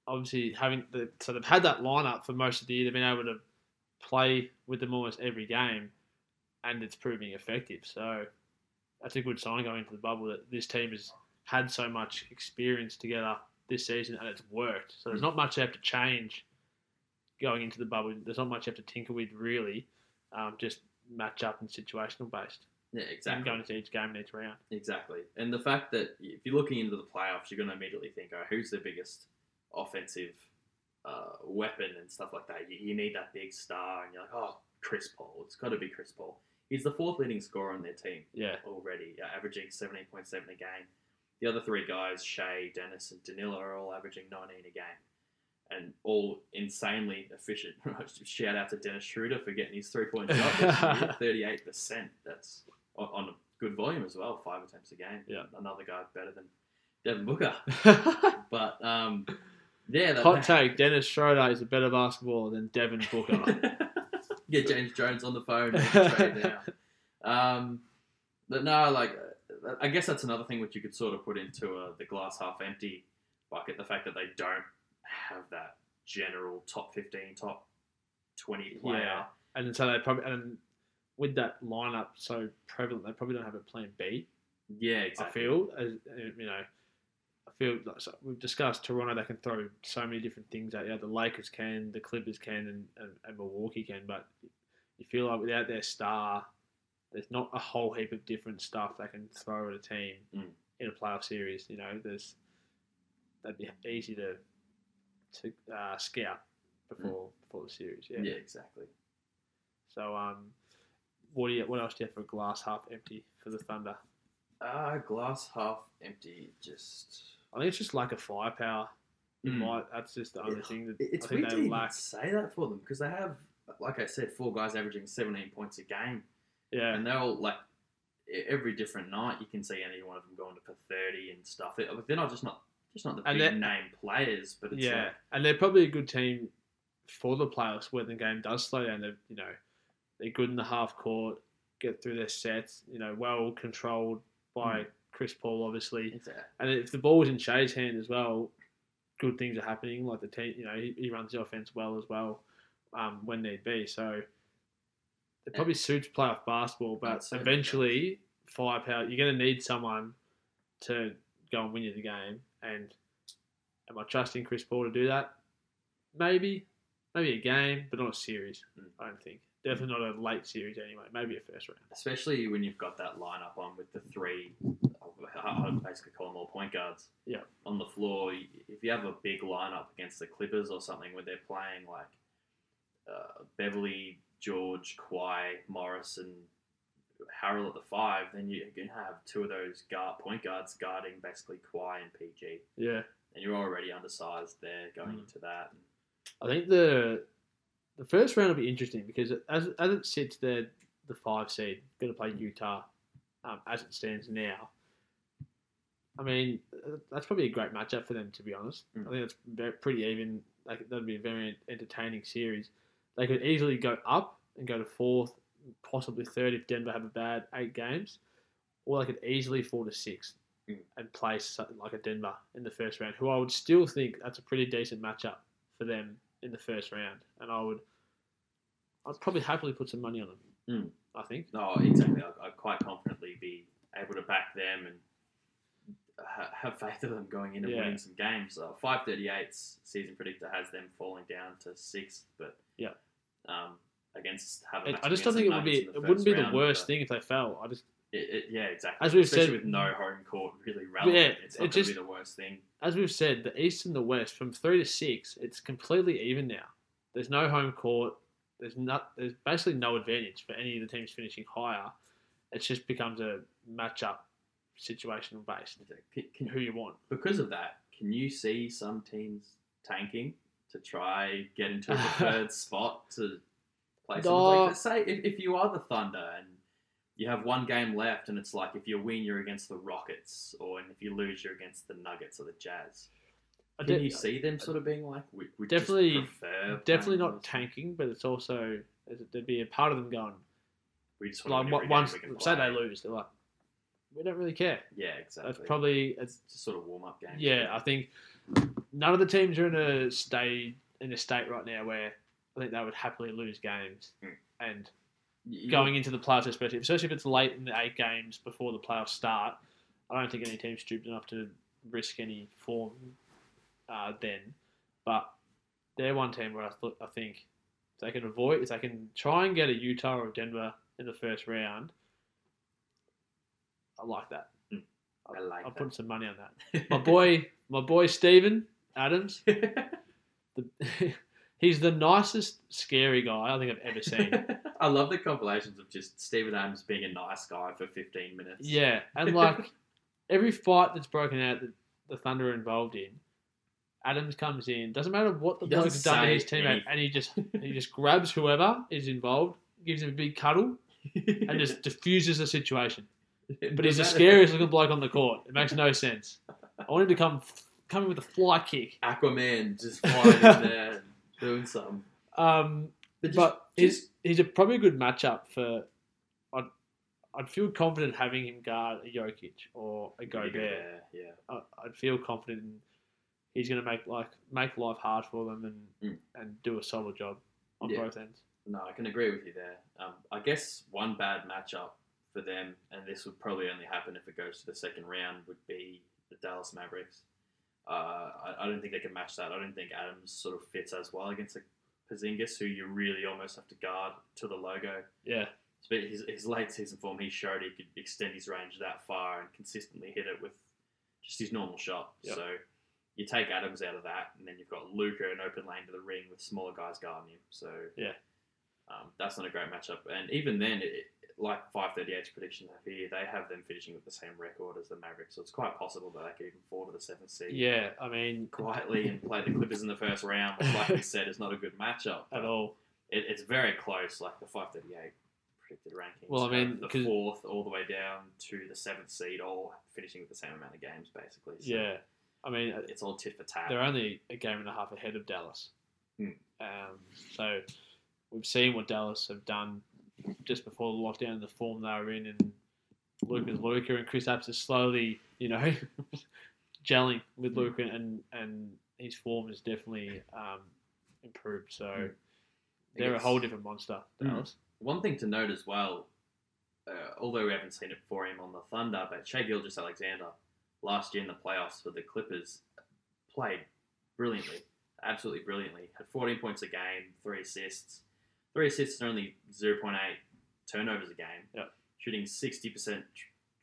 obviously having the so they've had that lineup for most of the year. They've been able to play with them almost every game, and it's proving effective. So that's a good sign going into the bubble that this team has had so much experience together this season and it's worked. So there's not much they have to change going into the bubble. There's not much you have to tinker with really. Um, just match up and situational based. Yeah, And exactly. going into each game and each round. Exactly. And the fact that if you're looking into the playoffs, you're going to immediately think, oh, who's the biggest offensive uh, weapon and stuff like that? You, you need that big star, and you're like, oh, Chris Paul. It's got to be Chris Paul. He's the fourth leading scorer on their team Yeah. already, uh, averaging 17.7 a game. The other three guys, Shai, Dennis, and Danilo, are all averaging 19 a game. And all insanely efficient. Shout out to Dennis Schroeder for getting his three point shot 38%. That's on, a good volume as well, five attempts a game. Yeah. Another guy better than Devin Booker. But um, yeah, that, Hot take: Dennis Schroeder is a better basketballer than Devin Booker. Get James Jones on the phone trade now. Um, but no, like I guess that's another thing which you could sort of put into uh, the glass half empty bucket. The fact that they don't have that general top fifteen, top twenty player. Yeah. and so they probably and with that lineup so prevalent, they probably don't have a plan B. Yeah, exactly. I feel as uh, you know, I feel like so we've discussed Toronto. They can throw so many different things at you. The Lakers can, the Clippers can, and, and, and Milwaukee can. But you feel like without their star, there's not a whole heap of different stuff they can throw at a team Mm. in a playoff series. You know, there's that'd be easy to to uh, scout before before the series. Yeah, Yeah. exactly. So, um, what do you, what else do you have for glass half empty for the Thunder? Uh, glass half empty. Just I think it's just lack of firepower. Mm. might, that's just the only thing that it's I think weird to they even lack. say that for them because they have, like I said, four guys averaging 17 points a game, Yeah, and they're all like every different night you can see any one of them going to for 30 and stuff. They- They're not just not just not the And big name players, but it's yeah, like, and they're probably a good team for the playoffs when the game does slow down. They're you know they're good in the half court, get through their sets. You know, well controlled by Mm. Chris Paul, obviously. And if the ball's in Shai's hand as well, good things are happening. Like the team, you know, he, he runs the offense well as well um, when need be. So it probably suits playoff basketball, but eventually firepower. You're going to need someone to go and win you the game. And am I trusting Chris Paul to do that? Maybe, maybe a game, but not a series. Mm. I don't think. Definitely not a late series anyway. Maybe a first round. especially when you've got that lineup on with the three, I basically call them all point guards. Yeah. On the floor, if you have a big lineup against the Clippers or something where they're playing like uh, Beverley, George, Kawhi, Morris, and Harrell at the five, then you can have two of those guard point guards guarding basically Kawhi and PG, Yeah. and you're already undersized there going Mm. into that. I think the the first round will be interesting because as as it sits there, the five seed going to play Utah um, as it stands now. I mean, that's probably a great matchup for them to be honest. Mm. I think it's very, pretty even. Like that'd be a very entertaining series. They could easily go up and go to fourth, possibly third if Denver have a bad eight games, or they could easily fall to sixth Mm. and play like a Denver in the first round, who I would still think that's a pretty decent matchup for them in the first round, and I would, I'd probably happily put some money on them. Mm. I think. No, exactly. I'd, I'd quite confidently be able to back them and have faith of them going into Yeah. winning some games. Uh, 538's season predictor has them falling down to sixth, but Yeah. um, against It, I just don't think it would be. It wouldn't be the round, worst thing if they fell. I just It, it, yeah, exactly. As we've Especially said- with no home court really relevant, Yeah, it's it not going just- be the worst thing. as we've said, the East and the West from three to six, it's completely even now. There's no home court. There's not. There's basically no advantage for any of the teams finishing higher. It just becomes a matchup, situational based. Can, can, Who you want? because of that, can you see some teams tanking to try get into a preferred spot to play? No. someone like, say if, if you are the Thunder and you have one game left, and it's like if you win, you're against the Rockets, or and if you lose, you're against the Nuggets or the Jazz. I Can you see them sort of being like, we, we Definitely- just prefer definitely not tanking, but it's also there'd be a part of them going We just like to win what every once we say they lose, they're like, we don't really care. Yeah, exactly. That's probably it's it's sort of warm up game. Yeah, I think none of the teams are in a state in a state right now where I think they would happily lose games Mm. and You- going into the playoffs, especially especially if it's late in the eight games before the playoffs start. I don't think any team's stupid enough to risk any form uh, then. But they're one team where I, th- I think if they can avoid, if they can try and get a Utah or Denver in the first round, I like that. Mm. I like I'll put some money on that. My boy, my boy Steven Adams, the, he's the nicest scary guy I think I've ever seen. I love the compilations of just Steven Adams being a nice guy for 15 minutes. yeah, and like every fight that's broken out that the Thunder are involved in, Adams comes in. Doesn't matter what the He doesn't bloke has done to his teammate, anything. and he just he just grabs whoever is involved, gives him a big cuddle, and just diffuses the situation. But he's the scariest looking bloke on the court. It makes no sense. I want him to come come in with a fly kick. Aquaman just flying in there doing something. Um, But, just, but just, he's he's a probably a good matchup for. I'd I'd feel confident having him guard a Jokic or a Gobert. there, yeah. I, I'd feel confident he's going to make like make life hard for them and Mm. and do a solid job on Yeah. both ends. No, I can agree with you there. Um, I guess one bad matchup for them, and this would probably only happen if it goes to the second round, would be the Dallas Mavericks. Uh, I, I don't think they can match that. I don't think Adams sort of fits as well against a Porzingis, who you really almost have to guard to the logo. Yeah, But his, his late season form, he showed he could extend his range that far and consistently hit it with just his normal shot. Yep. So you take Adams out of that, and then you've got Luka an open lane to the ring with smaller guys guarding him. So Yeah. um, that's not a great matchup. And even then, it, like 538's predictions have here, they have them finishing with the same record as the Mavericks. So it's quite possible that they could even fall to the seventh seed yeah. I mean, quietly and play the Clippers in the first round, which, like we said, is not a good matchup. at all. it, it's very close, like the 538 predicted rankings. Well, I mean, the fourth all the way down to the seventh seed, all finishing with the same amount of games, basically. So Yeah, I mean, it's all tit for tat. they're only a game and a half ahead of Dallas. Hmm. Um, so we've seen what Dallas have done just before the lockdown and the form they were in, and Luka's Luka and Kristaps is slowly, you know, gelling with Hmm. Luka, and and his form is definitely um, improved. So Hmm. they're a whole different monster, Hmm. Dallas. One thing to note as well, uh, although we haven't seen it for him on the Thunder, but Shai Gilgeous-Alexander last year in the playoffs for the Clippers played brilliantly, absolutely brilliantly. Had 14 points a game, three assists, three assists and only 0.8 turnovers a game. Yep. Shooting 60%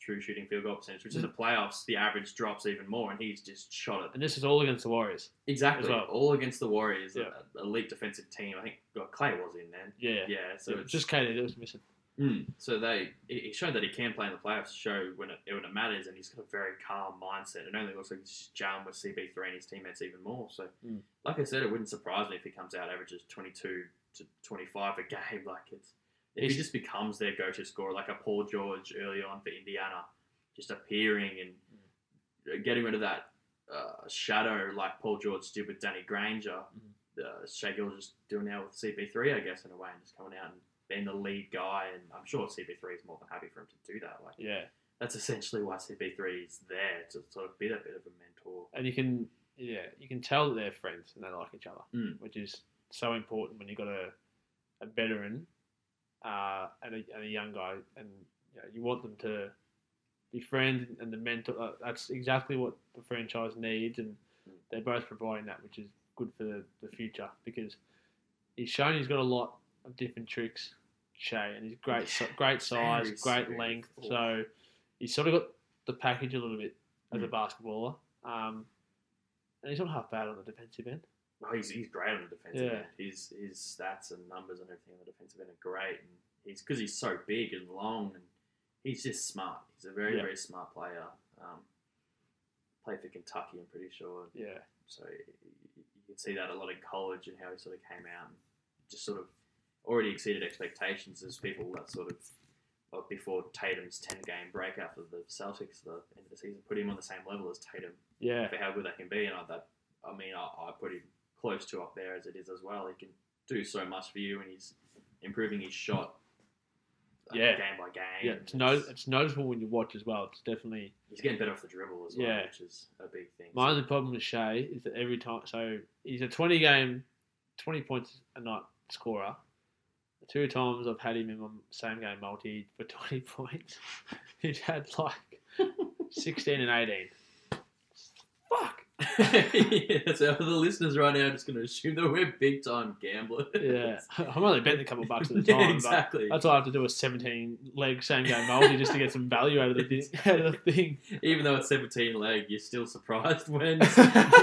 true shooting field goal percentage, which in the playoffs the average drops even more, and he's just shot it And this is all against the Warriors. exactly well. all against the Warriors, Yeah. a- elite defensive team. I think Clay was in then. Yeah, Yeah, so So it's just KD that was missing. Mm. So they he showed that he can play in the playoffs. Show when it when it matters, and he's got a very calm mindset. It only looks like he's jarring with CP3 and his teammates even more. So, Mm. like I said, it wouldn't surprise me if he comes out averages 22 to 25 a game. Like it's if he just becomes their go-to scorer, like a Paul George early on for Indiana, just appearing and getting rid of that uh, shadow like Paul George did with Danny Granger. Uh, Shai doing now with CP3, I guess, in a way, and just coming out and being the lead guy. And I'm sure CP3 is more than happy for him to do that. Like Yeah, that's essentially why CP3 is there to sort of be that bit of a mentor. and you can yeah you can tell that they're friends and they like each other, Mm. which is so important when you've got a a veteran uh, and, a, and a young guy, and you, know, you want them to be friends and the mentor. Uh, that's exactly what the franchise needs, and they're both providing that, which is good for the, the future because he's shown he's got a lot of different tricks, Shai, and he's great, great size, great length. So he's sort of got the package a little bit as a Mm. basketballer. Um, and he's not half bad on the defensive end. He's, he's great on the defensive Yeah. end. His his stats and numbers and everything on the defensive end are great, and he's because he's so big and long, and he's just smart. He's a very Yeah. very smart player. Um, played for Kentucky, I'm pretty sure. Yeah, So you, you can see that a lot in college and how he sort of came out and just sort of already exceeded expectations as people that sort of well, before Tatum's 10 game breakout for the Celtics at the end of the season put him on the same level as Tatum yeah, for how good they can be. And I, that, I mean, I, I put him close to up there as it is as well. He can do so much for you and he's improving his shot uh, Yeah. game by game. yeah. It's, no, it's noticeable when you watch as well. It's definitely He's getting better off the dribble as well, Yeah. which is a big thing. my only problem with Shai is that every time, so he's a twenty game, twenty points a night scorer. Two times I've had him in my same game multi for twenty points, he's had like sixteen and eighteen. Fuck. yeah, so the listeners right now are just going to assume that we're big time gamblers. Yeah, I'm only betting a couple bucks at a Yeah, time. but exactly. That's why I have to do a 17 leg same game multi just to get some value out of the thing. Out of the thing. Even though it's 17 leg, you're still surprised when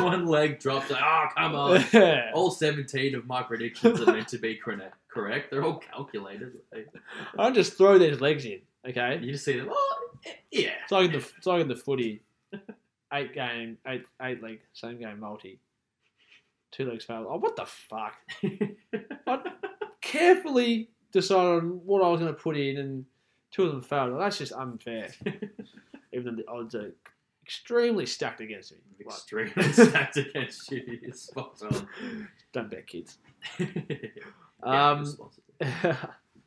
one leg drops. Like, oh, come on. Yeah. All 17 of my predictions are meant to be correct. Correct? They're all calculated. I just throw these legs in. Okay, You just see them. Oh, yeah. it's like in the it's like in the footy, eight game, eight eight leg same game multi, two legs failed. Oh, what the fuck? I carefully decided on what I was going to put in, and two of them failed. That's just unfair. Even though the odds are extremely stacked against me. Extremely stacked against you. You're spot on. don't bet, kids. Yeah, Um.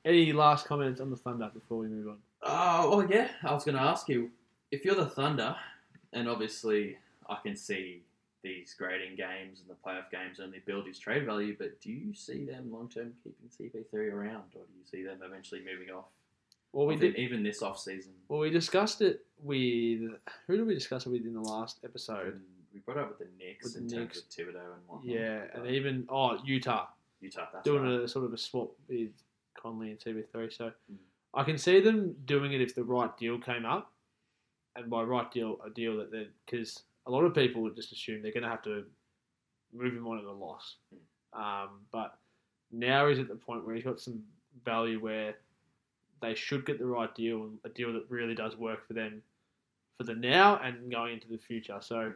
Any last comments on the Thunder before we move on? Oh, well, yeah. I was going to ask you if you're the Thunder, and obviously I can see these grading games and the playoff games only build his trade value, but do you see them long term keeping CP3 around, or do you see them eventually moving off? Well, we did. even this off season? Well, we discussed it with who did we discuss it with in the last episode? we brought up with the Knicks With in the terms Knicks. of Thibodeau and whatnot. Yeah, and even oh Utah Utah, that's doing right. a sort of a swap with Conley and CP3. So Mm. I can see them doing it if the right deal came up, and by right deal a deal that they because a lot of people would just assume they're going to have to move him on at a loss. Um, but now he's at the point where he's got some value where they should get the right deal, a deal that really does work for them for the now and going into the future. So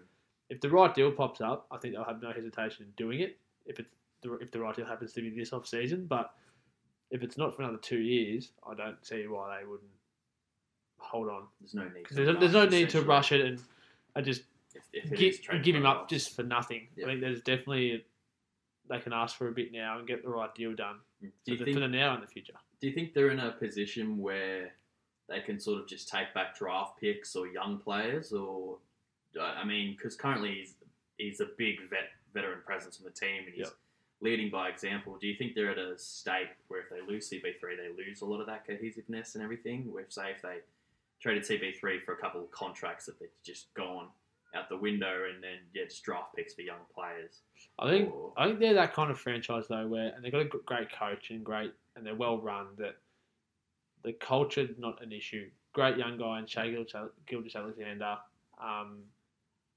if the right deal pops up, I think they'll have no hesitation in doing it. If it's the, if the right deal happens to be this off season, but if it's not for another two years, I don't see why they wouldn't hold on There's no need. because to there's, there's no rush, need to rush it and, and just If, if give, give him up just for nothing. Yeah. I think there's definitely they can ask for a bit now and get the right deal done mm. Do for the, think for the now and the future. Do you think they're in a position where they can sort of just take back draft picks or young players, or I mean, because currently he's he's a big vet veteran presence on the team and he's Yep. leading by example. Do you think they're at a state where if they lose CP three, they lose a lot of that cohesiveness and everything? Where say if they traded CP three for a couple of contracts that they've just gone out the window, and then yeah, just draft picks for young players. I think Or- I think they're that kind of franchise though, where and they've got a great coach and great and they're well run. That the culture not an issue. Great young guy in Shea Gilgis Alexander. Um,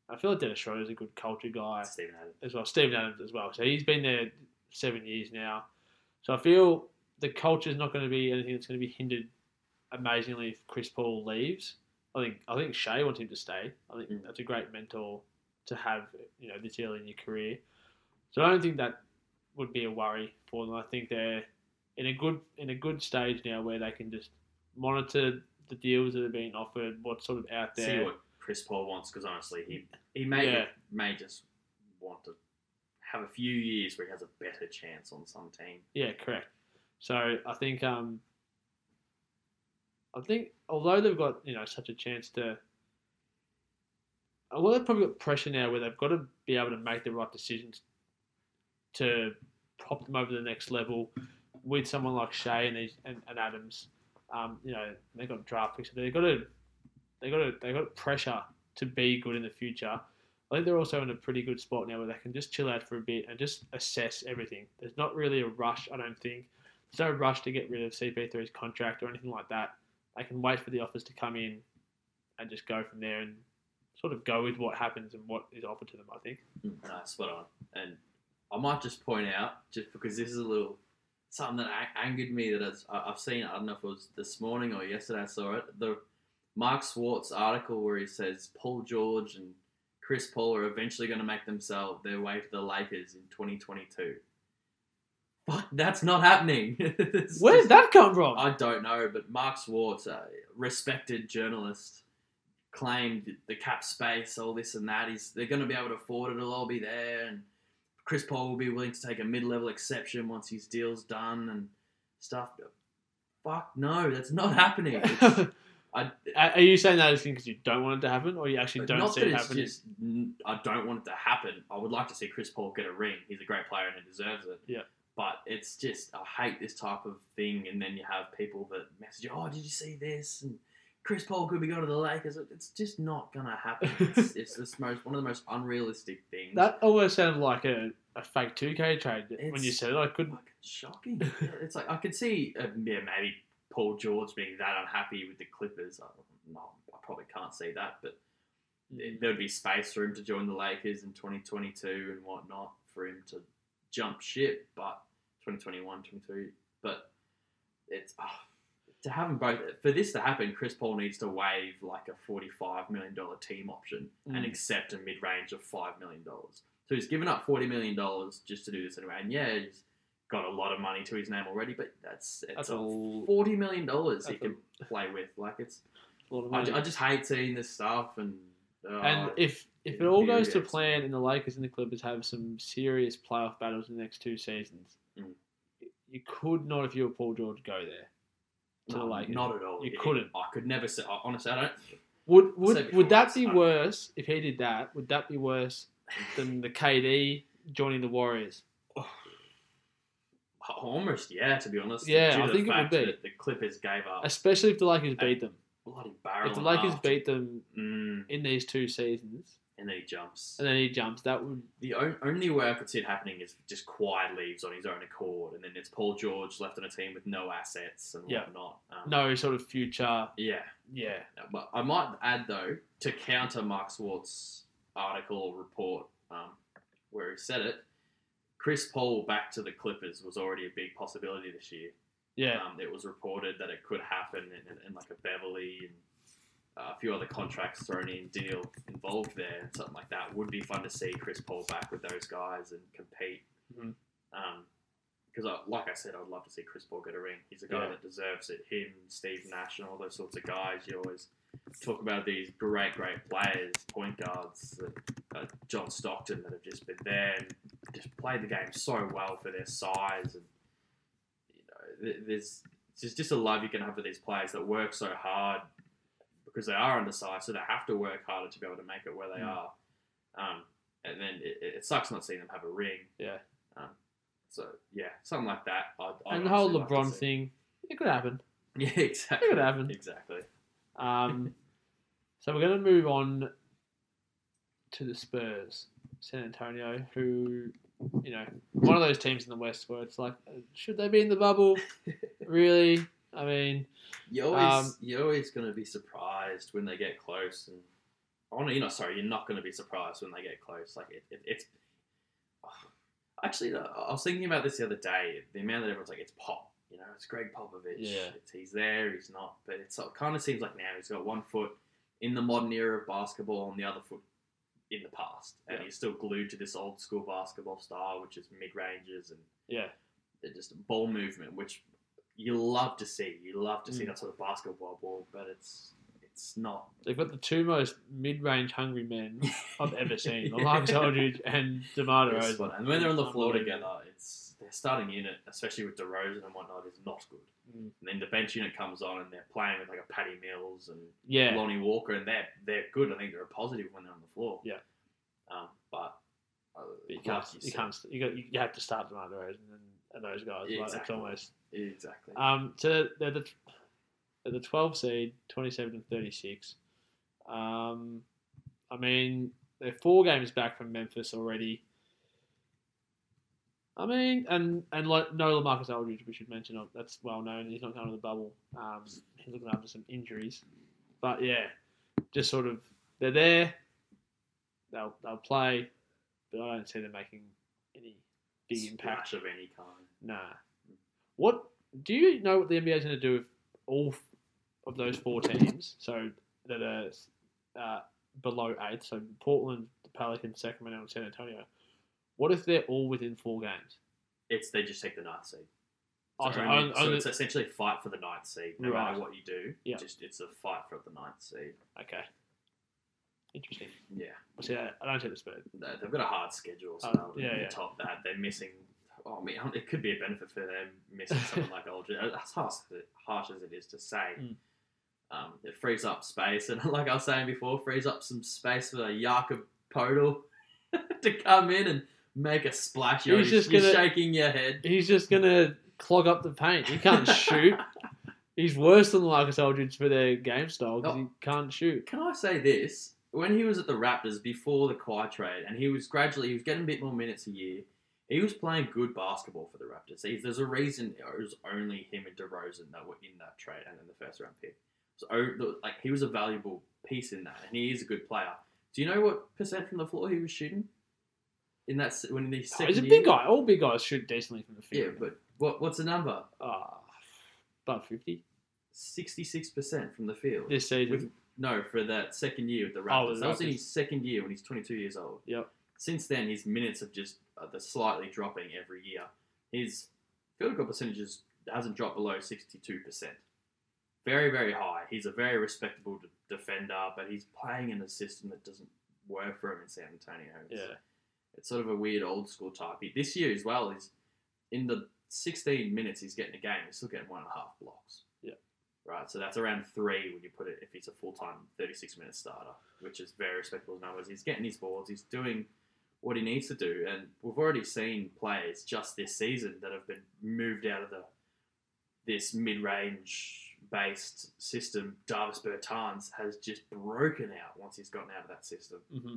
I feel like Dennis Schroeder's a good culture guy Steven Adams. as well. Steven Adams as well. So he's been there seven years now. So I feel the culture is not going to be anything that's going to be hindered amazingly if Chris Paul leaves. I think I think Shai wants him to stay. I think Mm. that's a great mentor to have, you know, this early in your career. So I don't think that would be a worry for them. I think they're in a good in a good stage now where they can just monitor the deals that are being offered, what's sort of out there. See what Chris Paul wants, because honestly, he he may Yeah. may just want to have a few years where he has a better chance on some team. Yeah, correct. So I think um, I think although they've got you know such a chance to, although they've probably got pressure now where they've got to be able to make the right decisions to prop them over the next level with someone like Shai and these and, and Adams. Um, you know they've got draft picks. They've got to they got to they got pressure to be good in the future. I think they're also in a pretty good spot now where they can just chill out for a bit and just assess everything. There's not really a rush, I don't think. there's no rush to get rid of CP3's contract or anything like that. They can wait for the offers to come in and just go from there and sort of go with what happens and what is offered to them. I think. Mm. No, spot on. And I might just point out, just because this is a little something that angered me that I- I've seen. I don't know if it was this morning or yesterday. I saw it. The Mark Swartz article where he says Paul George and Chris Paul are eventually going to make themselves their way to the Lakers in 2022. Fuck, that's not happening. Where just- did that come from? I don't know, but Mark Swartz, a respected journalist, claimed the cap space, all this and that. Is they're going to be able to afford it? It'll all be there, and Chris Paul will be willing to take a mid-level exception once his deal's done and stuff. Fuck no, that's not happening. I, Are are you saying that as because you don't want it to happen, or you actually don't not see that it it's happening? just I don't want it to happen. I would like to see Chris Paul get a ring. He's a great player and he deserves it. Yeah. But it's just I hate this type of thing, and then you have people that message, you, "Oh, did you see this?" and Chris Paul could be going to the Lakers. It's just not gonna happen. It's, it's this most one of the most unrealistic things. That almost sounded like a, a fake 2K trade when you said it. I couldn't. shocking. It's like I could see, uh, yeah, maybe Paul George being that unhappy with the Clippers. I, no, I probably can't see that, but there would be space for him to join the Lakers in 2022 and whatnot for him to jump ship, but 2021, 22. But it's ah, to have them both for this to happen. Chris Paul needs to waive like a 45 million dollar team option and Mm. accept a mid range of five million dollars. So he's given up 40 million dollars just to do this anyway. And yeah, he's got a lot of money to his name already, but that's it's That's a a- 40 million dollars he can play with. Like it's a lot of I, I just hate seeing this stuff and. And if if it all goes to plan and the Lakers and the Clippers have some serious playoff battles in the next two seasons, Mm. you could not, if you were Paul George, go there. to the Lakers. not at all. You couldn't. I could never say. Honestly, I don't. Would would would that be worse if he did that? Would that be worse than the KD joining the Warriors? Almost, yeah. To be honest, Yeah, I think it would be. the Clippers gave up Especially if the Lakers beat them. Bloody barrel. If the Lakers half. beat them mm, in these two seasons, and then he jumps. and then he jumps, that would The only way I could see it happening is just Kawhi leaves on his own accord, and then it's Paul George left on a team with no assets and whatnot. Um, no sort of future. Yeah, Yeah, but I might add though to counter Mark Swartz's article or report um, where he said it. Chris Paul back to the Clippers was already a big possibility this year. Yeah. Um, it was reported that it could happen in, in, in like a Beverley and uh, a few other contracts thrown in deal involved there and something like that. Would be fun to see Chris Paul back with those guys and compete. Mhm. Um, because, like I said, I'd love to see Chris Paul get a ring. He's a guy Yeah. that deserves it. Him, Steve Nash, and all those sorts of guys. You always talk about these great, great players, point guards, uh, uh, John Stockton, that have just been there and just played the game so well for their size and you know, th- there's there's just a love you can have for these players that work so hard because they are undersized, so they have to work harder to be able to make it where they Mm. are. Um, and then it, it sucks not seeing them have a ring. Yeah. Um, so yeah, something like that. I'd, I'd and the whole like LeBron thing, it could happen. Yeah, exactly. It could happen. Exactly. Um, so we're going to move on to the Spurs, San Antonio, who, you know, one of those teams in the West where it's like, uh, should they be in the bubble? really? I mean, You're always Um, you're always going to be surprised when they get close, and oh no, you're not sorry. You're not going to be surprised when they get close. Like it, it, it's actually, uh, I was thinking about this the other day. The amount that everyone's like, it's Pop. You know, it's Gregg Popovich. Yeah. It's, he's there. He's not. But it's, it kind of seems like now he's got one foot in the modern era of basketball and the other foot in the past, and Yeah. he's still glued to this old school basketball style, which is mid ranges and yeah, they're just ball movement, which you love to see. You love to see Mm. that sort of basketball ball, but it's it's not. they've got the two most mid-range hungry men I've ever seen: Marcus Aldridge and DeMar DeRozan. And when they're on the floor together, starting unit, especially with DeRozan and whatnot, is not good. Mm. And then the bench unit comes on and they're playing with like a Patty Mills and Yeah, Lonnie Walker, and they're they're good. I think they're a positive when they're on the floor. Yeah. Um, but uh, but you can't, you said- can't, you got, you have to start DeMar DeRozan and, and those guys. Yeah, like, It's exactly. almost exactly. Um, so they're the they're the 12 seed, 27 and 36. Um, I mean, they're four games back from Memphis already. I mean, and and like no LaMarcus Aldridge, we should mention. uh, That's well known. He's not going to the bubble. Um, he's looking after some injuries, but yeah, just sort of they're there. They'll they'll play, but I don't see them making any big impact. Of any kind. Nah. What do you know what the NBA is going to do with all of those four teams? So that are uh, below eight. So Portland, the Pelicans, Sacramento, and San Antonio. What if they're all within four games? It's they just take the ninth seed. Oh, So, so only- only- so only- it's essentially a fight for the ninth seed. No Right. matter what you do, Yeah. just it's a fight for the ninth seed. Okay. Interesting. Yeah, see, I I don't take the Spurs. They- they've got a hard schedule. So Oh, yeah, yeah. top that. They're missing. Oh man, it could be a benefit for them missing someone like Aldridge. As harsh, harsh as it is to say, Mm. um, it frees up space, and like I was saying before, frees up some space for Jakob Poeltl to come in and make a splash. You're, He's just you're gonna- shaking your head. He's just gonna clog up the paint. He can't shoot. He's worse than Marcus Aldridge for their game style because Oh. he can't shoot. Can I say this? When he was at the Raptors before the Kawhi trade, and he was gradually he was getting a bit more minutes a year. He was playing good basketball for the Raptors. He- There's a reason it was only him and DeRozan that were in that trade and in the first round pick. So oh, like he was a valuable piece in that, and he is a good player. Do you know what percent from the floor he was shooting? In that se- when he Oh, he's a big guy. All big guys shoot decently from the Yeah, field. but what what's the number? Ah, about fifty Sixty six percent from the field. this season. With, no, for that second year with the Oh, Raptors. with the that was in Raptors. his second year when he's 22 years old. Yep. Since then, his minutes have just uh, they're slightly dropping every year. His field goal percentages hasn't dropped below 62 percent. Very, very high. He's a very respectable d- defender, but he's playing in a system that doesn't work for him in San Antonio. It's, yeah, it's sort of a weird old school type. This year as well is in the 16 minutes he's getting a game, he's still getting one and a half blocks. Yeah. Right, so that's around three when you put it if he's a full time 36 minute starter, which is very respectable numbers. He's getting his balls, he's doing what he needs to do, and we've already seen players just this season that have been moved out of the this mid range based system. Davis Bertans has just broken out once he's gotten out of that system hmm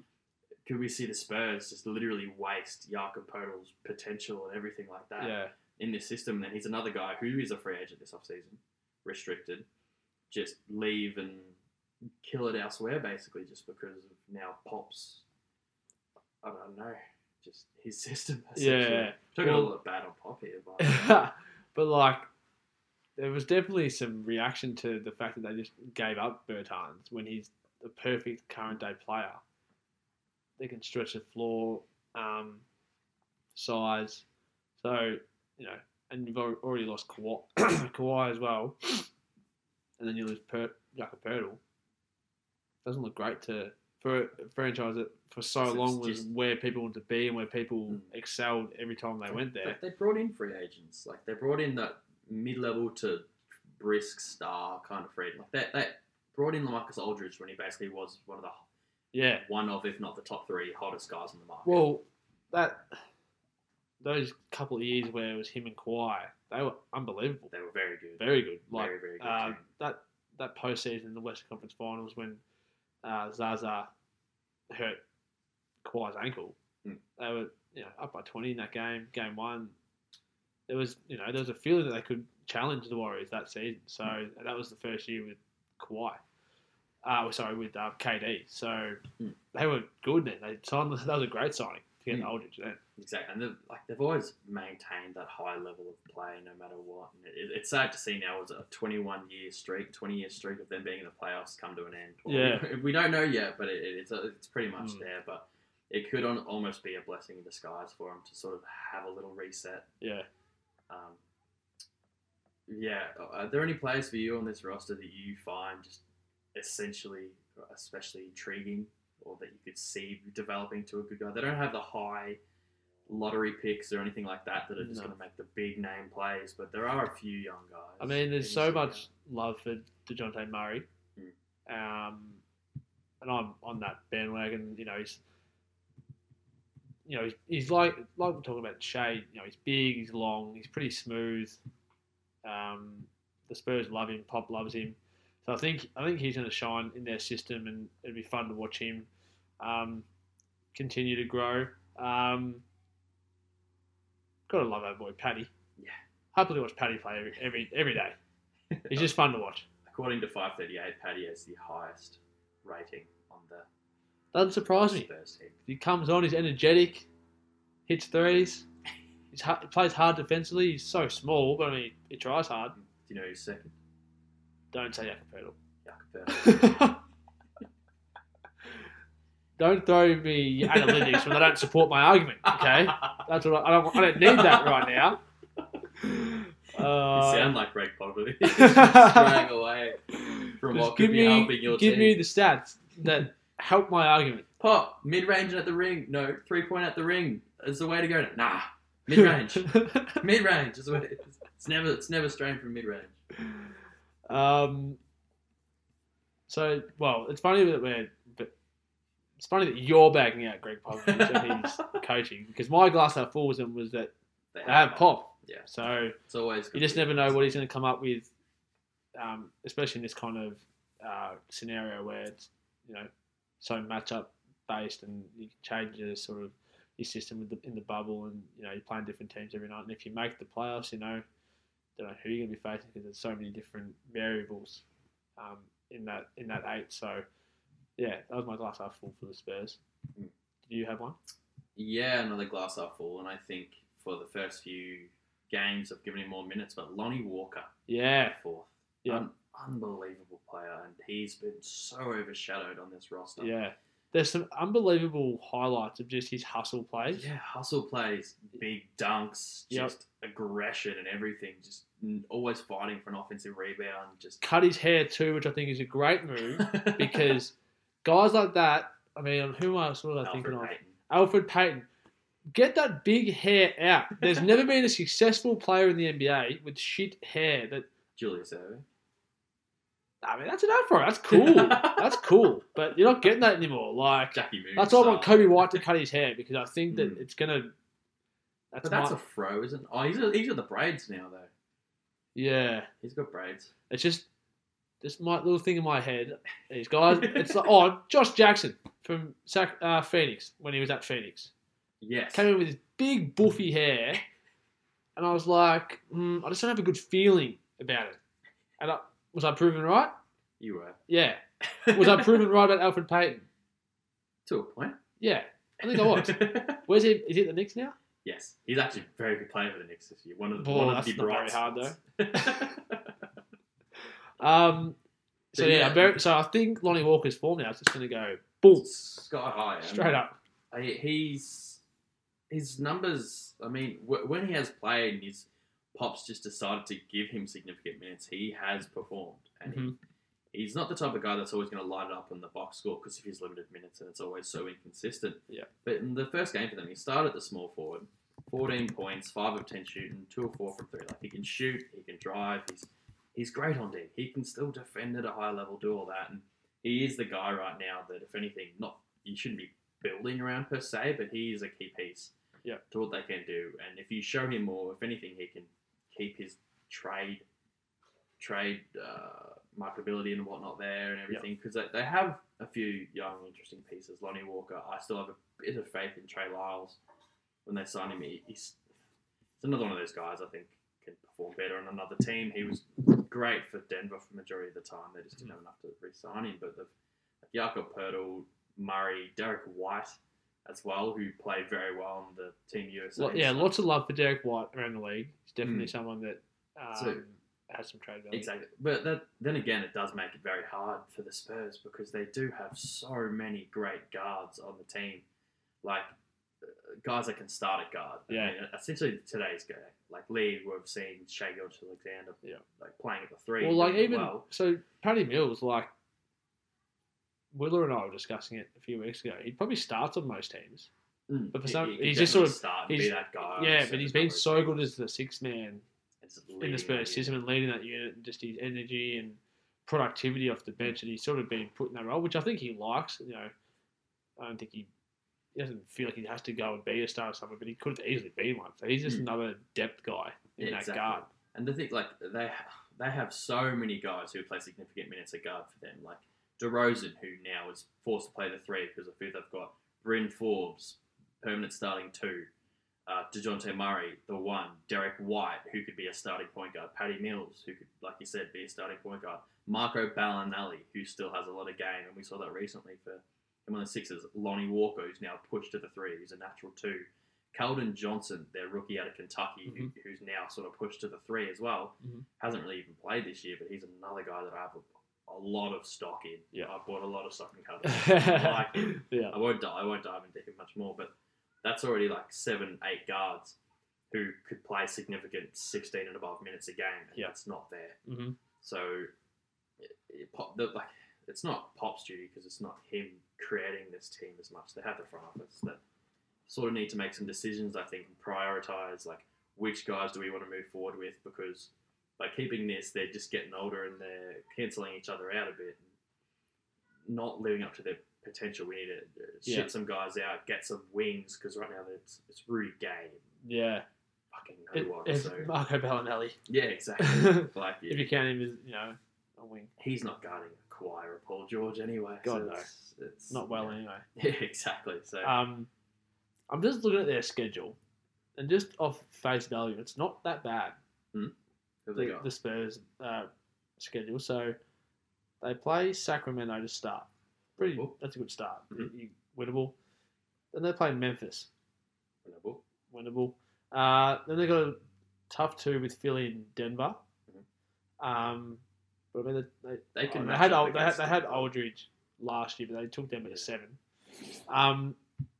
could we see the Spurs just literally waste Jakob Poeltl's potential and everything like that yeah. in this system? And then he's another guy who is a free agent this offseason, restricted, just leave and kill it elsewhere, basically, just because of now Pop's, I don't know, just his system. Yeah. Talking Well- a lot bad on Pop here, but but like, there was definitely some reaction to the fact that they just gave up Bertans when he's the perfect current day player. They can stretch the floor, um, size. So you know, and you've already lost Kawhi, Kawhi as well, and then you lose per- Jakob Poeltl. Doesn't look great to for a franchise that for so It's long was just- where people wanted to be and where people Mm. excelled every time they went there. They brought in free agents. Like they brought in that mid-level to brisk star kind of free. Like that, that brought in LaMarcus Aldridge when he basically was one of the Yeah. one of, if not the top three hottest guys in the market. Well, that those couple of years where it was him and Kawhi, they were unbelievable. they were very good. Very good. Like very, very good. uh, that that postseason in the Western Conference Finals when uh, Zaza hurt Kawhi's ankle, Mm. they were you know up by twenty in that game. Game one, there was you know there was a feeling that they could challenge the Warriors that season. So Hmm. that was the first year with Kawhi. Uh, sorry, with uh, KD. So Mm. they were good then. They signed. That was a great signing to get Mm. Aldridge then. Exactly, and they've, like they've always maintained that high level of play no matter what. And it, it's sad to see now as a 21 year streak, 20 year streak of them being in the playoffs come to an end. Well, Yeah. we, don't know yet, but it, it's it's pretty much Mm. there. But it could on, almost be a blessing in disguise for them to sort of have a little reset. Yeah. Um, yeah, are there any players for you on this roster that you find just essentially, especially intriguing, or that you could see developing to a good guy? They don't have the high lottery picks or anything like that that are just No. going to make the big name plays, but there are a few young guys. I mean, there's so much love for Dejounte Murray, Mm. um, and I'm on that bandwagon. You know, he's, you know, he's, he's like like we're talking about Shade. You know, he's big, he's long, he's pretty smooth. Um, the Spurs love him. Pop loves him. So I think I think he's going to shine in their system, and it'd be fun to watch him um, continue to grow. Um, Gotta love our boy Paddy. Yeah. Happily watch Paddy play every every, every day. He's just fun to watch. According to 538, Paddy has the highest rating on the Doesn't surprise me. He comes on, he's energetic, hits threes. He's he plays hard defensively. He's so small, but I mean, he tries hard. Do you know who's second? Don't say Jakob Poeltl. Jakob don't throw me analytics when I don't support my argument. Okay, that's what I, I don't. I don't need that right now. you Uh, sound like Gregg Popovich. Straying away from what give could be me, helping your give team. me the stats that help my argument. Pop, mid range at the ring. No, three point at the ring is the way to go. Nah, mid range. mid range is what it is. It's never it's never straying from mid range. Um. So well, it's funny that we're, but it's funny that you're backing out Gregg Popovich and his coaching because my glass half full was was that They have pop. Yeah. So It's always you just never know what he's going to come up with, um, especially in this kind of uh, scenario where it's you know so matchup based and you change your sort of your system with the, in the bubble and you know you're playing different teams every night and if you make the playoffs you know don't know who you're going to be facing because there's so many different variables um, in that in that eight so yeah that was my glass half full for the Spurs. Mm. Did you have one? Yeah, another glass half full, and I think for the first few games I've given him more minutes, but Lonnie Walker Yeah, fourth. Yeah. Un- unbelievable player, and he's been so overshadowed on this roster. yeah. There's some unbelievable highlights of just his hustle plays. Yeah, hustle plays, big dunks, Yep. just aggression and everything. Just always fighting for an offensive rebound. Just cut his hair too, which I think is a great move because guys like that. I mean, um, who else was I thinking Elfrid of? Payton. Elfrid Payton. Get that big hair out. There's never been a successful player in the NBA with shit hair. That Julius Erving. I mean, that's enough for him. That's cool. that's cool. But you're not getting that anymore. Like Jackie Moon. that's why I want. Coby White to cut his hair because I think that Mm. it's gonna. That's, But that's my, a fro, isn't it? Oh, he's, he's got the braids now, though. yeah. He's got braids. It's just this my little thing in my head. These guys, it's like oh, Josh Jackson from Sac, uh, Phoenix when he was at Phoenix Yes. came in with his big buffy hair, and I was like, mm, I just don't have a good feeling about it. And I, was I proven right? You were. Yeah. Was I proven right about Elfrid Payton? to a point. Yeah, I think I was. Where's he? Is he at the Knicks now? yes, he's actually a very good player for the Knicks this year. One of the, Boy, one of that's the not very bright hard, spots. Um. So But yeah, yeah. I'm very, so I think Lonnie Walker's form now is just going to go boom Sky high. and straight up. I- He's his numbers. I mean, wh- when he has played, and his pops just decided to give him significant minutes. He has performed, and he, Mhm. he's not the type of guy that's always going to light it up in the box score because of his limited minutes, and it's always so inconsistent. Yeah. But in the first game for them, he started the small forward, 14 points, five of 10 shooting, two of four from three. Like he can shoot, he can drive. He's he's great on D. He can still defend at a high level, do all that, and he is the guy right now that, if anything, not you shouldn't be building around per se, but he is a key piece Yeah. to what they can do. And if you show him more, if anything, he can keep his trade trade uh, marketability and whatnot there and everything because they, they have a few young interesting pieces. Lonnie Walker, I still have a bit of faith in Trey Lyles when they sign him. He, he's, he's another one of those guys I think can perform better on another team. He was great for Denver for the majority of the time. They just didn't have enough to re-sign him. But the Jakob Poeltl, Murray, Derrick White as well, who played very well on the Team USA. Lo- yeah, So- lots of love for Derrick White around the league. He's definitely someone that um, So- has some trade value. Exactly, but that, then again, it does make it very hard for the Spurs because they do have so many great guards on the team, like uh, guys that can start at guard. I Yeah. mean, essentially today's guy, like Lee, we've seen Shai Gilgeous-Alexander, Yeah. like playing at the three. Well, like even well. so, Paddy Mills, like Willer and I were discussing it a few weeks ago. He'd probably starts on most teams. Mm, but for he- some- he he's just sort of- start he's- that guy. yeah, but he's been so good as the sixth man in the Spurs system and leading that unit, and just his energy and productivity off the bench, and he's sort of been put in that role, which I think he likes. You know, I don't think he. He doesn't feel like he has to go and be a star or something, but he could have easily been one. So he's just Mm. another depth guy in Yeah, that exactly. guard. And the thing, like they they have so many guys who play significant minutes at guard for them. Like DeRozan, who now is forced to play the three because of who they've got. Bryn Forbes, permanent starting two. uh, Dejounte Murray, the one, Derrick White, who could be a starting point guard, Paddy Mills, who could, like you said, be a starting point guard, Marco Belinelli, who still has a lot of game, and we saw that recently for him on the Sixers, Lonnie Walker, who's now pushed to the three, who's a natural two, Keldon Johnson, their rookie out of Kentucky, who, who's now sort of pushed to the three as well, Mhm. hasn't really even played this year, but he's another guy that I have a, a lot of stock in. Yeah. I bought a lot of stock in. I like yeah. I won't dive, I won't dive into him much more, but that's already like seven, eight guards who could play significant 16 and above minutes a game, and Yeah. that's not there. hmm So it, it, pop, the, like it's not Pop's duty because it's not him creating this team as much. They have the front office that sort of need to make some decisions. I think and prioritize like which guys do we want to move forward with because by keeping this, they're just getting older and they're cancelling each other out a bit, and not living up to their potential. We need to uh, ship Yeah. some guys out, get some wings because right now it's it's Rudy Gay, Yeah. fucking no one. if So Marco Belinelli, yeah, exactly. like if you count him as you know a wing, he's not guarding Kawhi or Paul George anyway. God, so no. it's, it's not well yeah. anyway. Yeah, exactly. So Um, I'm just looking at their schedule, and just off face value, it's not that bad. they The, the Spurs uh, schedule. So they play Sacramento to start. Pretty. Winnable. That's a good start. Mhm. Winnable. Then they play Memphis. Winnable. Winnable. Uh, then they got a tough two with Philly and Denver. Um, but I mean, they, they, They can oh, they had they had, they had. Aldridge last year, but they took them to Yeah. seven. Um,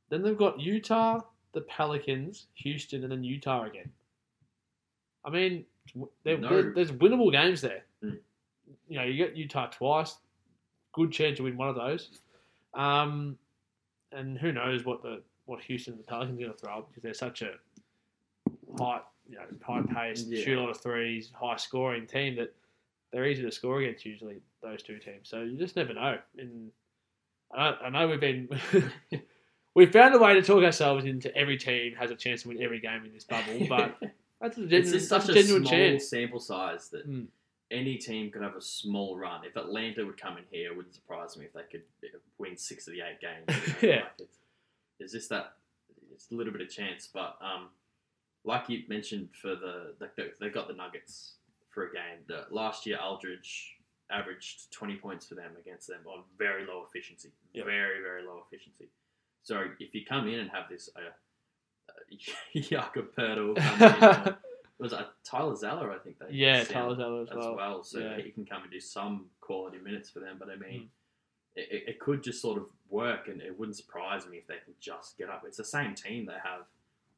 then they've got Utah, the Pelicans, Houston, and then Utah again. I mean, there, No. there- there's winnable games there. Mm. You know, you get Utah twice, good chance to win one of those. Um, and who knows what the what Houston and the Pelicans are going to throw up because they're such a high, you know, high paced, Yeah. shoot a lot of threes, high scoring team that they're easy to score against usually those two teams. So you just never know. And I know, I know we've been we've found a way to talk ourselves into every team has a chance to win every game in this bubble, but that's a it's genuine, that's such a genuine small chance. sample size that Mm. any team could have a small run. If Atlanta would come in here, it wouldn't surprise me if they could win six of the eight games. you know, Yeah. like it's, just that it's a little bit of chance, but um, like you mentioned for the, the they got the Nuggets for a game. The, last year, Aldridge averaged 20 points for them against them on very low efficiency, Yep. very very low efficiency. So if you come in and have this uh, Jakob Poeltl was Tyler Zeller? I think they Yeah, Tyler Zeller as as well. well. So yeah. he can come and do some quality minutes for them. But I mean, Mm. it, it- could just sort of work, and it wouldn't surprise me if they can just get up. It's the same team they have,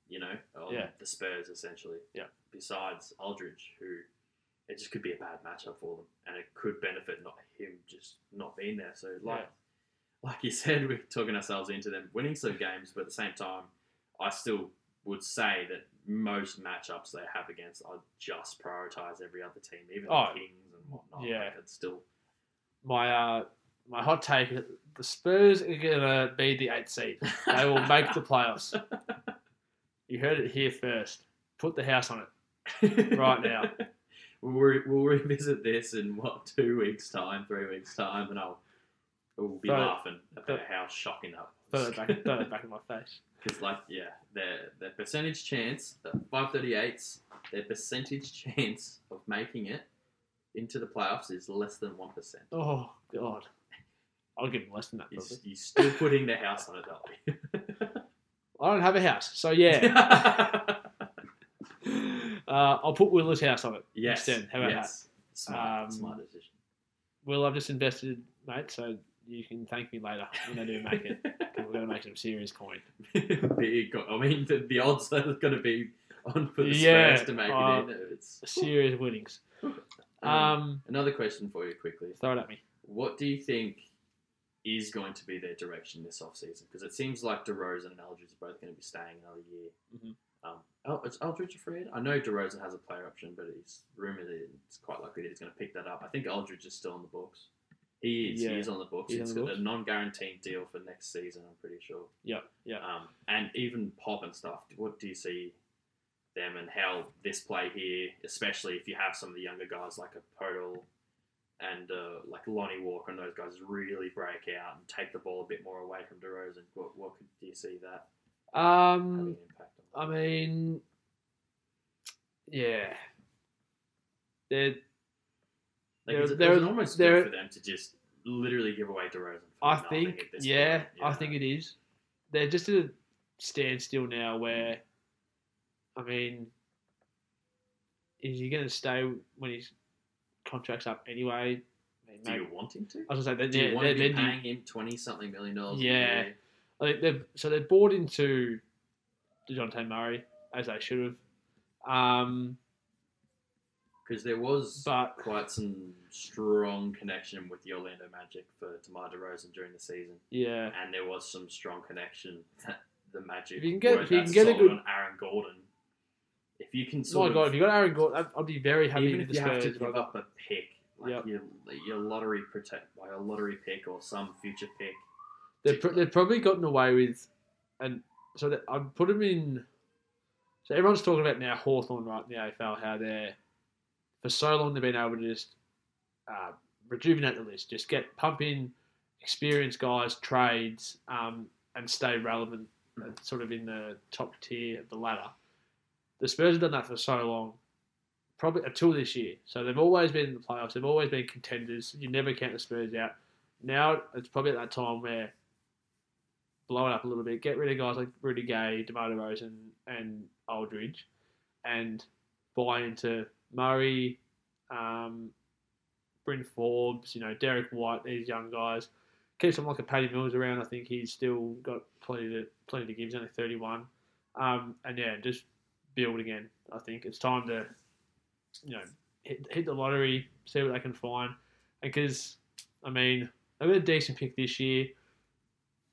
you know, Yeah. the Spurs essentially. Yeah. Besides Aldridge, who it just could be a bad matchup for them, and it could benefit not him just not being there. So like. Yeah. Like you said, we're talking ourselves into them winning some games, but at the same time, I still would say that most matchups they have against, I just prioritize every other team, even Oh, the Kings and whatnot. yeah. Like, it's still My uh, my hot take: is the Spurs are gonna be the eighth seed. They will make the playoffs. You heard it here first. Put the house on it. Right now. we'll, re- we'll revisit this in what two weeks' time, three weeks' time, and I'll we'll be laughing about how shocking that Throw it back, throw it back in my face. Because, like, yeah, their their percentage chance, the 538s, their percentage chance of making it into the playoffs is less than 1%. Oh God, I'll give them less than that. You're, Probably. you're still putting the house on it, Dolly. I don't have a house, so yeah. uh, I'll put Willa's house on it yes. instead. How about that? yes. Smart, Um, smart decision. Will, I've just invested, mate, so you can thank me later when I do make it. we're going to make some serious coin. Big. I mean, the, the odds are going to be on for the Yeah, Spurs to make uh, it in. It's Serious winnings. um, Um, another question for you quickly. throw it at me. What do you think is going to be their direction this offseason? Because it seems like DeRozan and Aldridge are both going to be staying another year. Mhm. Um, Al- is Aldridge a free? I know DeRozan has a player option, but it's rumored that it's quite likely that he's going to pick that up. I think Aldridge is still on the books. He is. Yeah, he is on the books. he's on It's the got books. a non-guaranteed deal for next season. I'm pretty sure. Yeah, yeah. Um, and even Pop and stuff. What do you see them and how this play here, especially if you have some of the younger guys like a Poeltl and uh, like Lonnie Walker and those guys really break out and take the ball a bit more away from DeRozan? What, what could do you see that having Um, an impact on? I mean, yeah, they're Like, There- there- almost there- for them to just literally give away DeRozan? I think, yeah, point, I think it is. They're just at a standstill now where, I mean, is he going to stay when his contract's up anyway? I mean, Do you want him to? I was going to say, Do you they're, want to be paying him twenty something million dollars? Yeah. I think they've, so they've bought into DeJounte Murray, as they should have. Um, because there was but quite some strong connection with the Orlando Magic for DeMar DeRozan during the season, yeah, and there was some strong connection that the Magic If you can get- if you can get a good- on Aaron Gordon. If you can oh my sort God, of if you got Aaron Gordon, I'd, I'd be very happy even with if you have to give up a pick, like Yep. your your lottery protect, like a lottery pick or some future pick. They've, pr- they've probably gotten away with, and so that I'd put them in. So everyone's talking about now Hawthorn right in the AFL, how they're for so long they've been able to just uh, rejuvenate the list, just get pump in experienced guys, trades, um, and stay relevant, uh, sort of in the top tier of the ladder. The Spurs have done that for so long, probably until this year. So they've always been in the playoffs. They've always been contenders. You never count the Spurs out. Now it's probably at that time where blow it up a little bit, get rid of guys like Rudy Gay, DeMar DeRozan, and Aldridge, and buy into Murray, um, Bryn Forbes, you know, Derrick White, these young guys. Keep someone like a Patty Mills around. I think he's still got plenty to plenty to give. He's only thirty one, um, and yeah, just build again. I think it's time to, you know, hit, hit the lottery, see what they can find, and because I mean they've got a decent pick this year.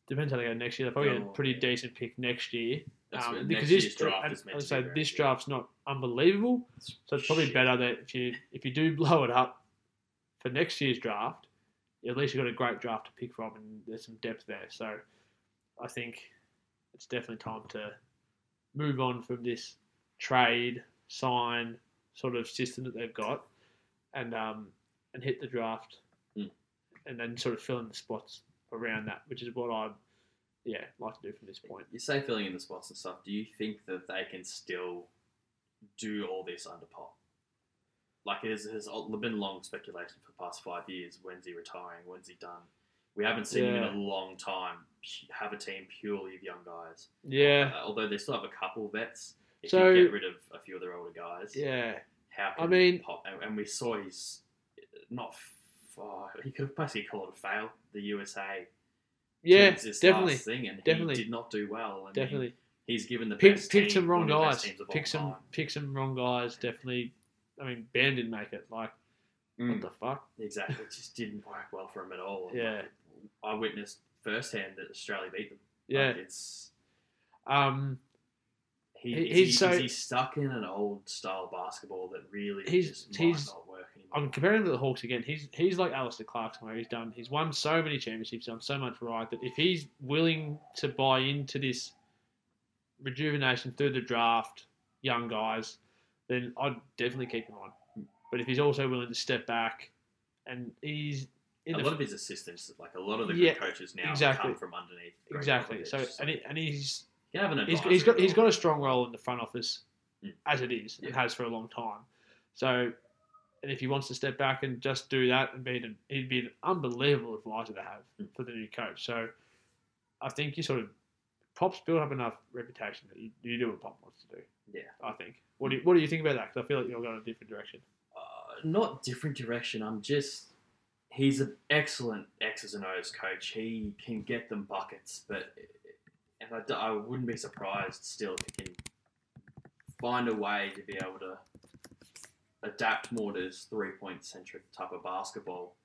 Depends how they go next year. They'll probably get a Oh, pretty yeah. decent pick next year. Um, because this draft is meant so be this good. draft's not unbelievable. So it's probably Shit. better that if you if you do blow it up for next year's draft, at least you've got a great draft to pick from, and there's some depth there. So I think it's definitely time to move on from this trade sign sort of system that they've got, and um and hit the draft, Mm. and then sort of fill in the spots around that, which is what I'd yeah like to do from this point. You say filling in the spots and stuff. Do you think that they can still do all this under Pop? Like, there's, there's been long speculation for the past five years. When's he retiring? When's he done? We haven't seen him in a long time have a team purely of young guys. Yeah, Uh, although they still have a couple vets. If So- you get rid of a few of their older guys, yeah. how I mean- Pop? And, and we saw he's not. Far, he could basically call it a fail. The USA. Yeah, team's his definitely, last thing, and definitely. he did not do well. I mean, definitely. He's given the Pick, best pick team, some wrong the best guys. teams of all Pick some, time. pick some wrong guys. Definitely. I mean, Bam didn't make it. Like, Mm. what the fuck? Exactly, it just didn't work well for him at all. Yeah. like, I witnessed firsthand that Australia beat them. Yeah. Like, it's Um, he, He- is, he's he, so- is he stuck in an old style basketball that really He's- just he's- I'm comparing him to the Hawks again. He's he's like Alastair Clarkson, where he's done. He's won so many championships, done so much right that if he's willing to buy into this rejuvenation through the draft, young guys, then I'd definitely keep him on. But if he's also willing to step back, and he's in a lot of his assistants, like a lot of the Yeah, good coaches now, exactly. come from underneath. Exactly Popovich, so, and he, and he's he an he's, he's got he's got a strong role in the front office Mm. as it is and has for a long time. So, and if he wants to step back and just do that and be an, he'd be an unbelievable advisor to have Mm. for the new coach. So, I think you sort of Pop's built up enough reputation that you, you do what Pop wants to do. Yeah. I think. What do you, what do you think about that? Because I feel like you're going a different direction. uh, not different direction. I'm just he's an excellent X's and O's coach. He can get them buckets, but and I, I wouldn't be surprised still if he can find a way to be able to adapt more to this three point centric type of basketball.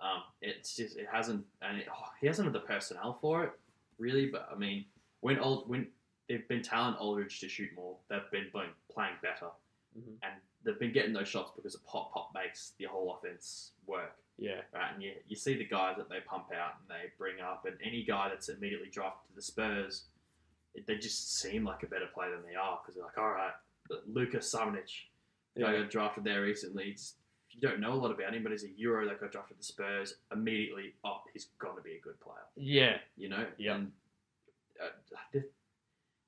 Um, it's just it hasn't and it, oh, he hasn't had the personnel for it really. But I mean, when old when they've been telling Aldridge to shoot more, they've been been playing better Mhm. and they've been getting those shots because of pop pop makes the whole offense work, Yeah. right? And you, you see the guys that they pump out and they bring up, and any guy that's immediately drafted to the Spurs, it, they just seem like a better player than they are because they're like, all right, Lucas Samanic, the guy Yeah. got drafted there recently. It's, you don't know a lot about him, but he's a Euro that got drafted the Spurs. Immediately, oh, he's got to be a good player Yeah. you know. Yeah. And uh,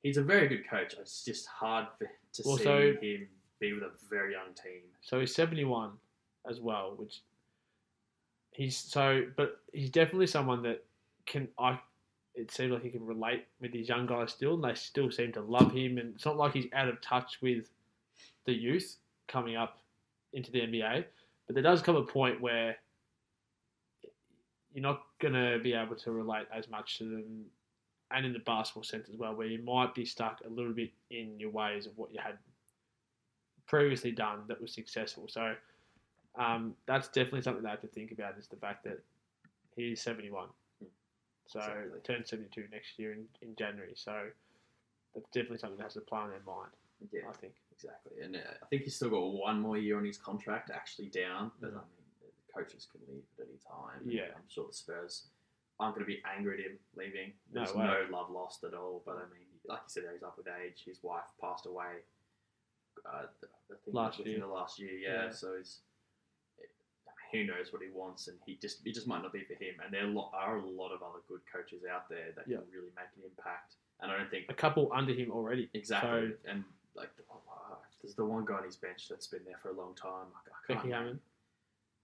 he's a very good coach. It's just hard for, to Also- see him be with a very young team. So he's 71 as well, which he's so, but he's definitely someone that can, I, it seems like he can relate with these young guys still, and they still seem to love him. And it's not like he's out of touch with the youth coming up into the NBA, but there does come a point where you're not going to be able to relate as much to them, and in the basketball sense as well, where you might be stuck a little bit in your ways of what you had previously done that was successful. So um, that's definitely something they have to think about is the fact that he's 71. So Exactly. turns 72 next year in, in January. So that's definitely something that has to play on their mind, Yeah, I think. Exactly. And uh, I think he's still got one more year on his contract, actually down. But Mhm. I mean, the coaches can leave at any time. Yeah. I'm sure the Spurs aren't going to be angry at him leaving. No There's way. no love lost at all. But I mean, like you said, he's up with age. His wife passed away. Uh, I think Last year. the last year, yeah. Yeah. So he's. Who knows what he wants, and he just it just might not be for him. And there are a lot of other good coaches out there that Yeah. can really make an impact. And I don't think A couple under him already. Exactly. and like, uh, there's the one guy on his bench that's been there for a long time. I, Becky. Hammon.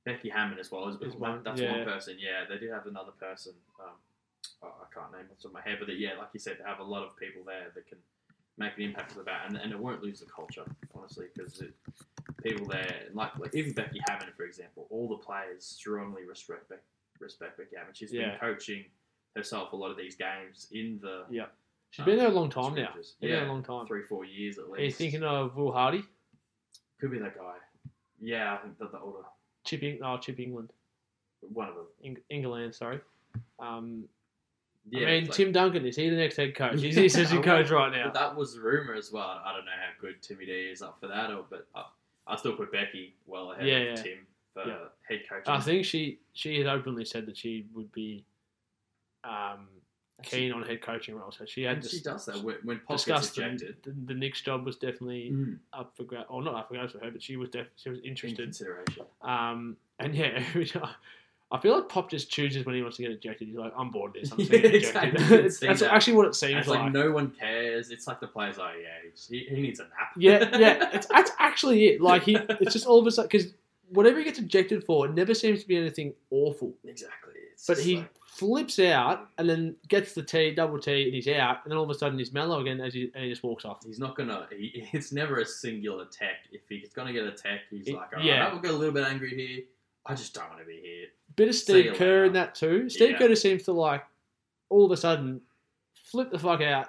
Becky Hammon as well. Is, Is one, that's yeah. one person. Yeah, they do have another person. Um, oh, I can't name off the top of my head, but yeah, like you said, they have a lot of people there that can make an impact with that, and, and it won't lose the culture, honestly, because people there, like like even Becky Hammon, for example, all the players strongly respect Beck, respect Becky Hammon. She's Yeah. been coaching herself a lot of these games in the Yeah. She's been there a long time now. scriptures. Been Yeah, there a long time. three four years at least. Are you thinking of Will Hardy? Could be that guy. Yeah, I think that the older Chip, Eng- no, Chip Engelland. one of them. Eng- Engelland, sorry. Um, Yeah, I mean, like- Tim Duncan, is he the next head coach? He's the assistant coach right now. But that was rumor as well. I don't know how good Timmy D is up for that, or but I, I still put Becky well ahead Yeah, of yeah. Tim for Yeah. head coach. I think she she has openly said that she would be um, keen on head coaching role. So she had and she does that when, when Pop gets ejected. the, the Knicks job was definitely Mm, up for grabs, or not up for grabs for her, but she was def- she was interested. in consideration. Um, and yeah, I feel like Pop just chooses when he wants to get ejected. He's like, I'm bored of this. I'm Yeah, exactly. That's that. actually what it seems it's like. like no one cares. It's like the players like, yeah, he, he needs a nap. yeah, yeah, it's that's actually it. Like he, it's just all of a sudden because whatever he gets ejected for, it never seems to be anything awful. exactly. It's But he like- flips out and then gets the T, double T, and he's out. And then all of a sudden he's mellow again as he, and he just walks off. He's not gonna. He, it's never a singular tech. If he's gonna get a tech, he's It- like, all right, yeah. I'll get a little bit angry here. I just don't want to be here. Bit of Steve Kerr in that too. Steve Yeah. Kerr just seems to like all of a sudden flip the fuck out,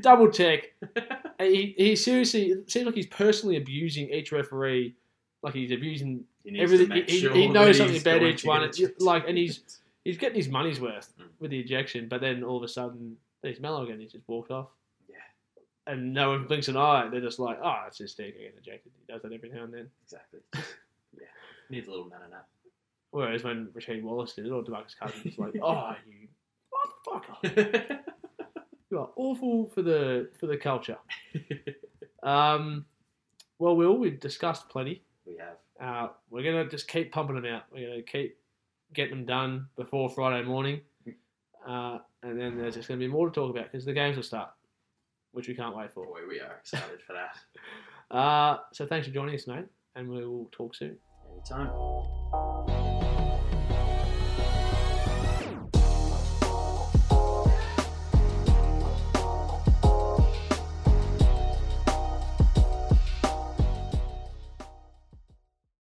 double check. He, he seriously seems like he's personally abusing each referee, like he's abusing He everything. to he, sure he knows something about each one. It's like, and he's he's getting his money's worth Mm. with the ejection, but then all of a sudden he's mellow again. He's just walked off. Yeah. And no one blinks an eye. They're just like, oh, it's just Steve getting ejected. He does that every now and then. exactly. Yeah, needs a little man nap. Whereas when Rasheed Wallace did it, or DeMarcus Cousins, it's like, oh, you motherfucker, you are awful for the for the culture. Um, well, Will, we've discussed plenty. we have. Uh, we're gonna just keep pumping them out. We're gonna keep getting them done before Friday morning, uh, and then there's just gonna be more to talk about because the games will start, which we can't wait for. Boy, we are excited for that. Uh, so thanks for joining us, mate, and we will talk soon. Anytime.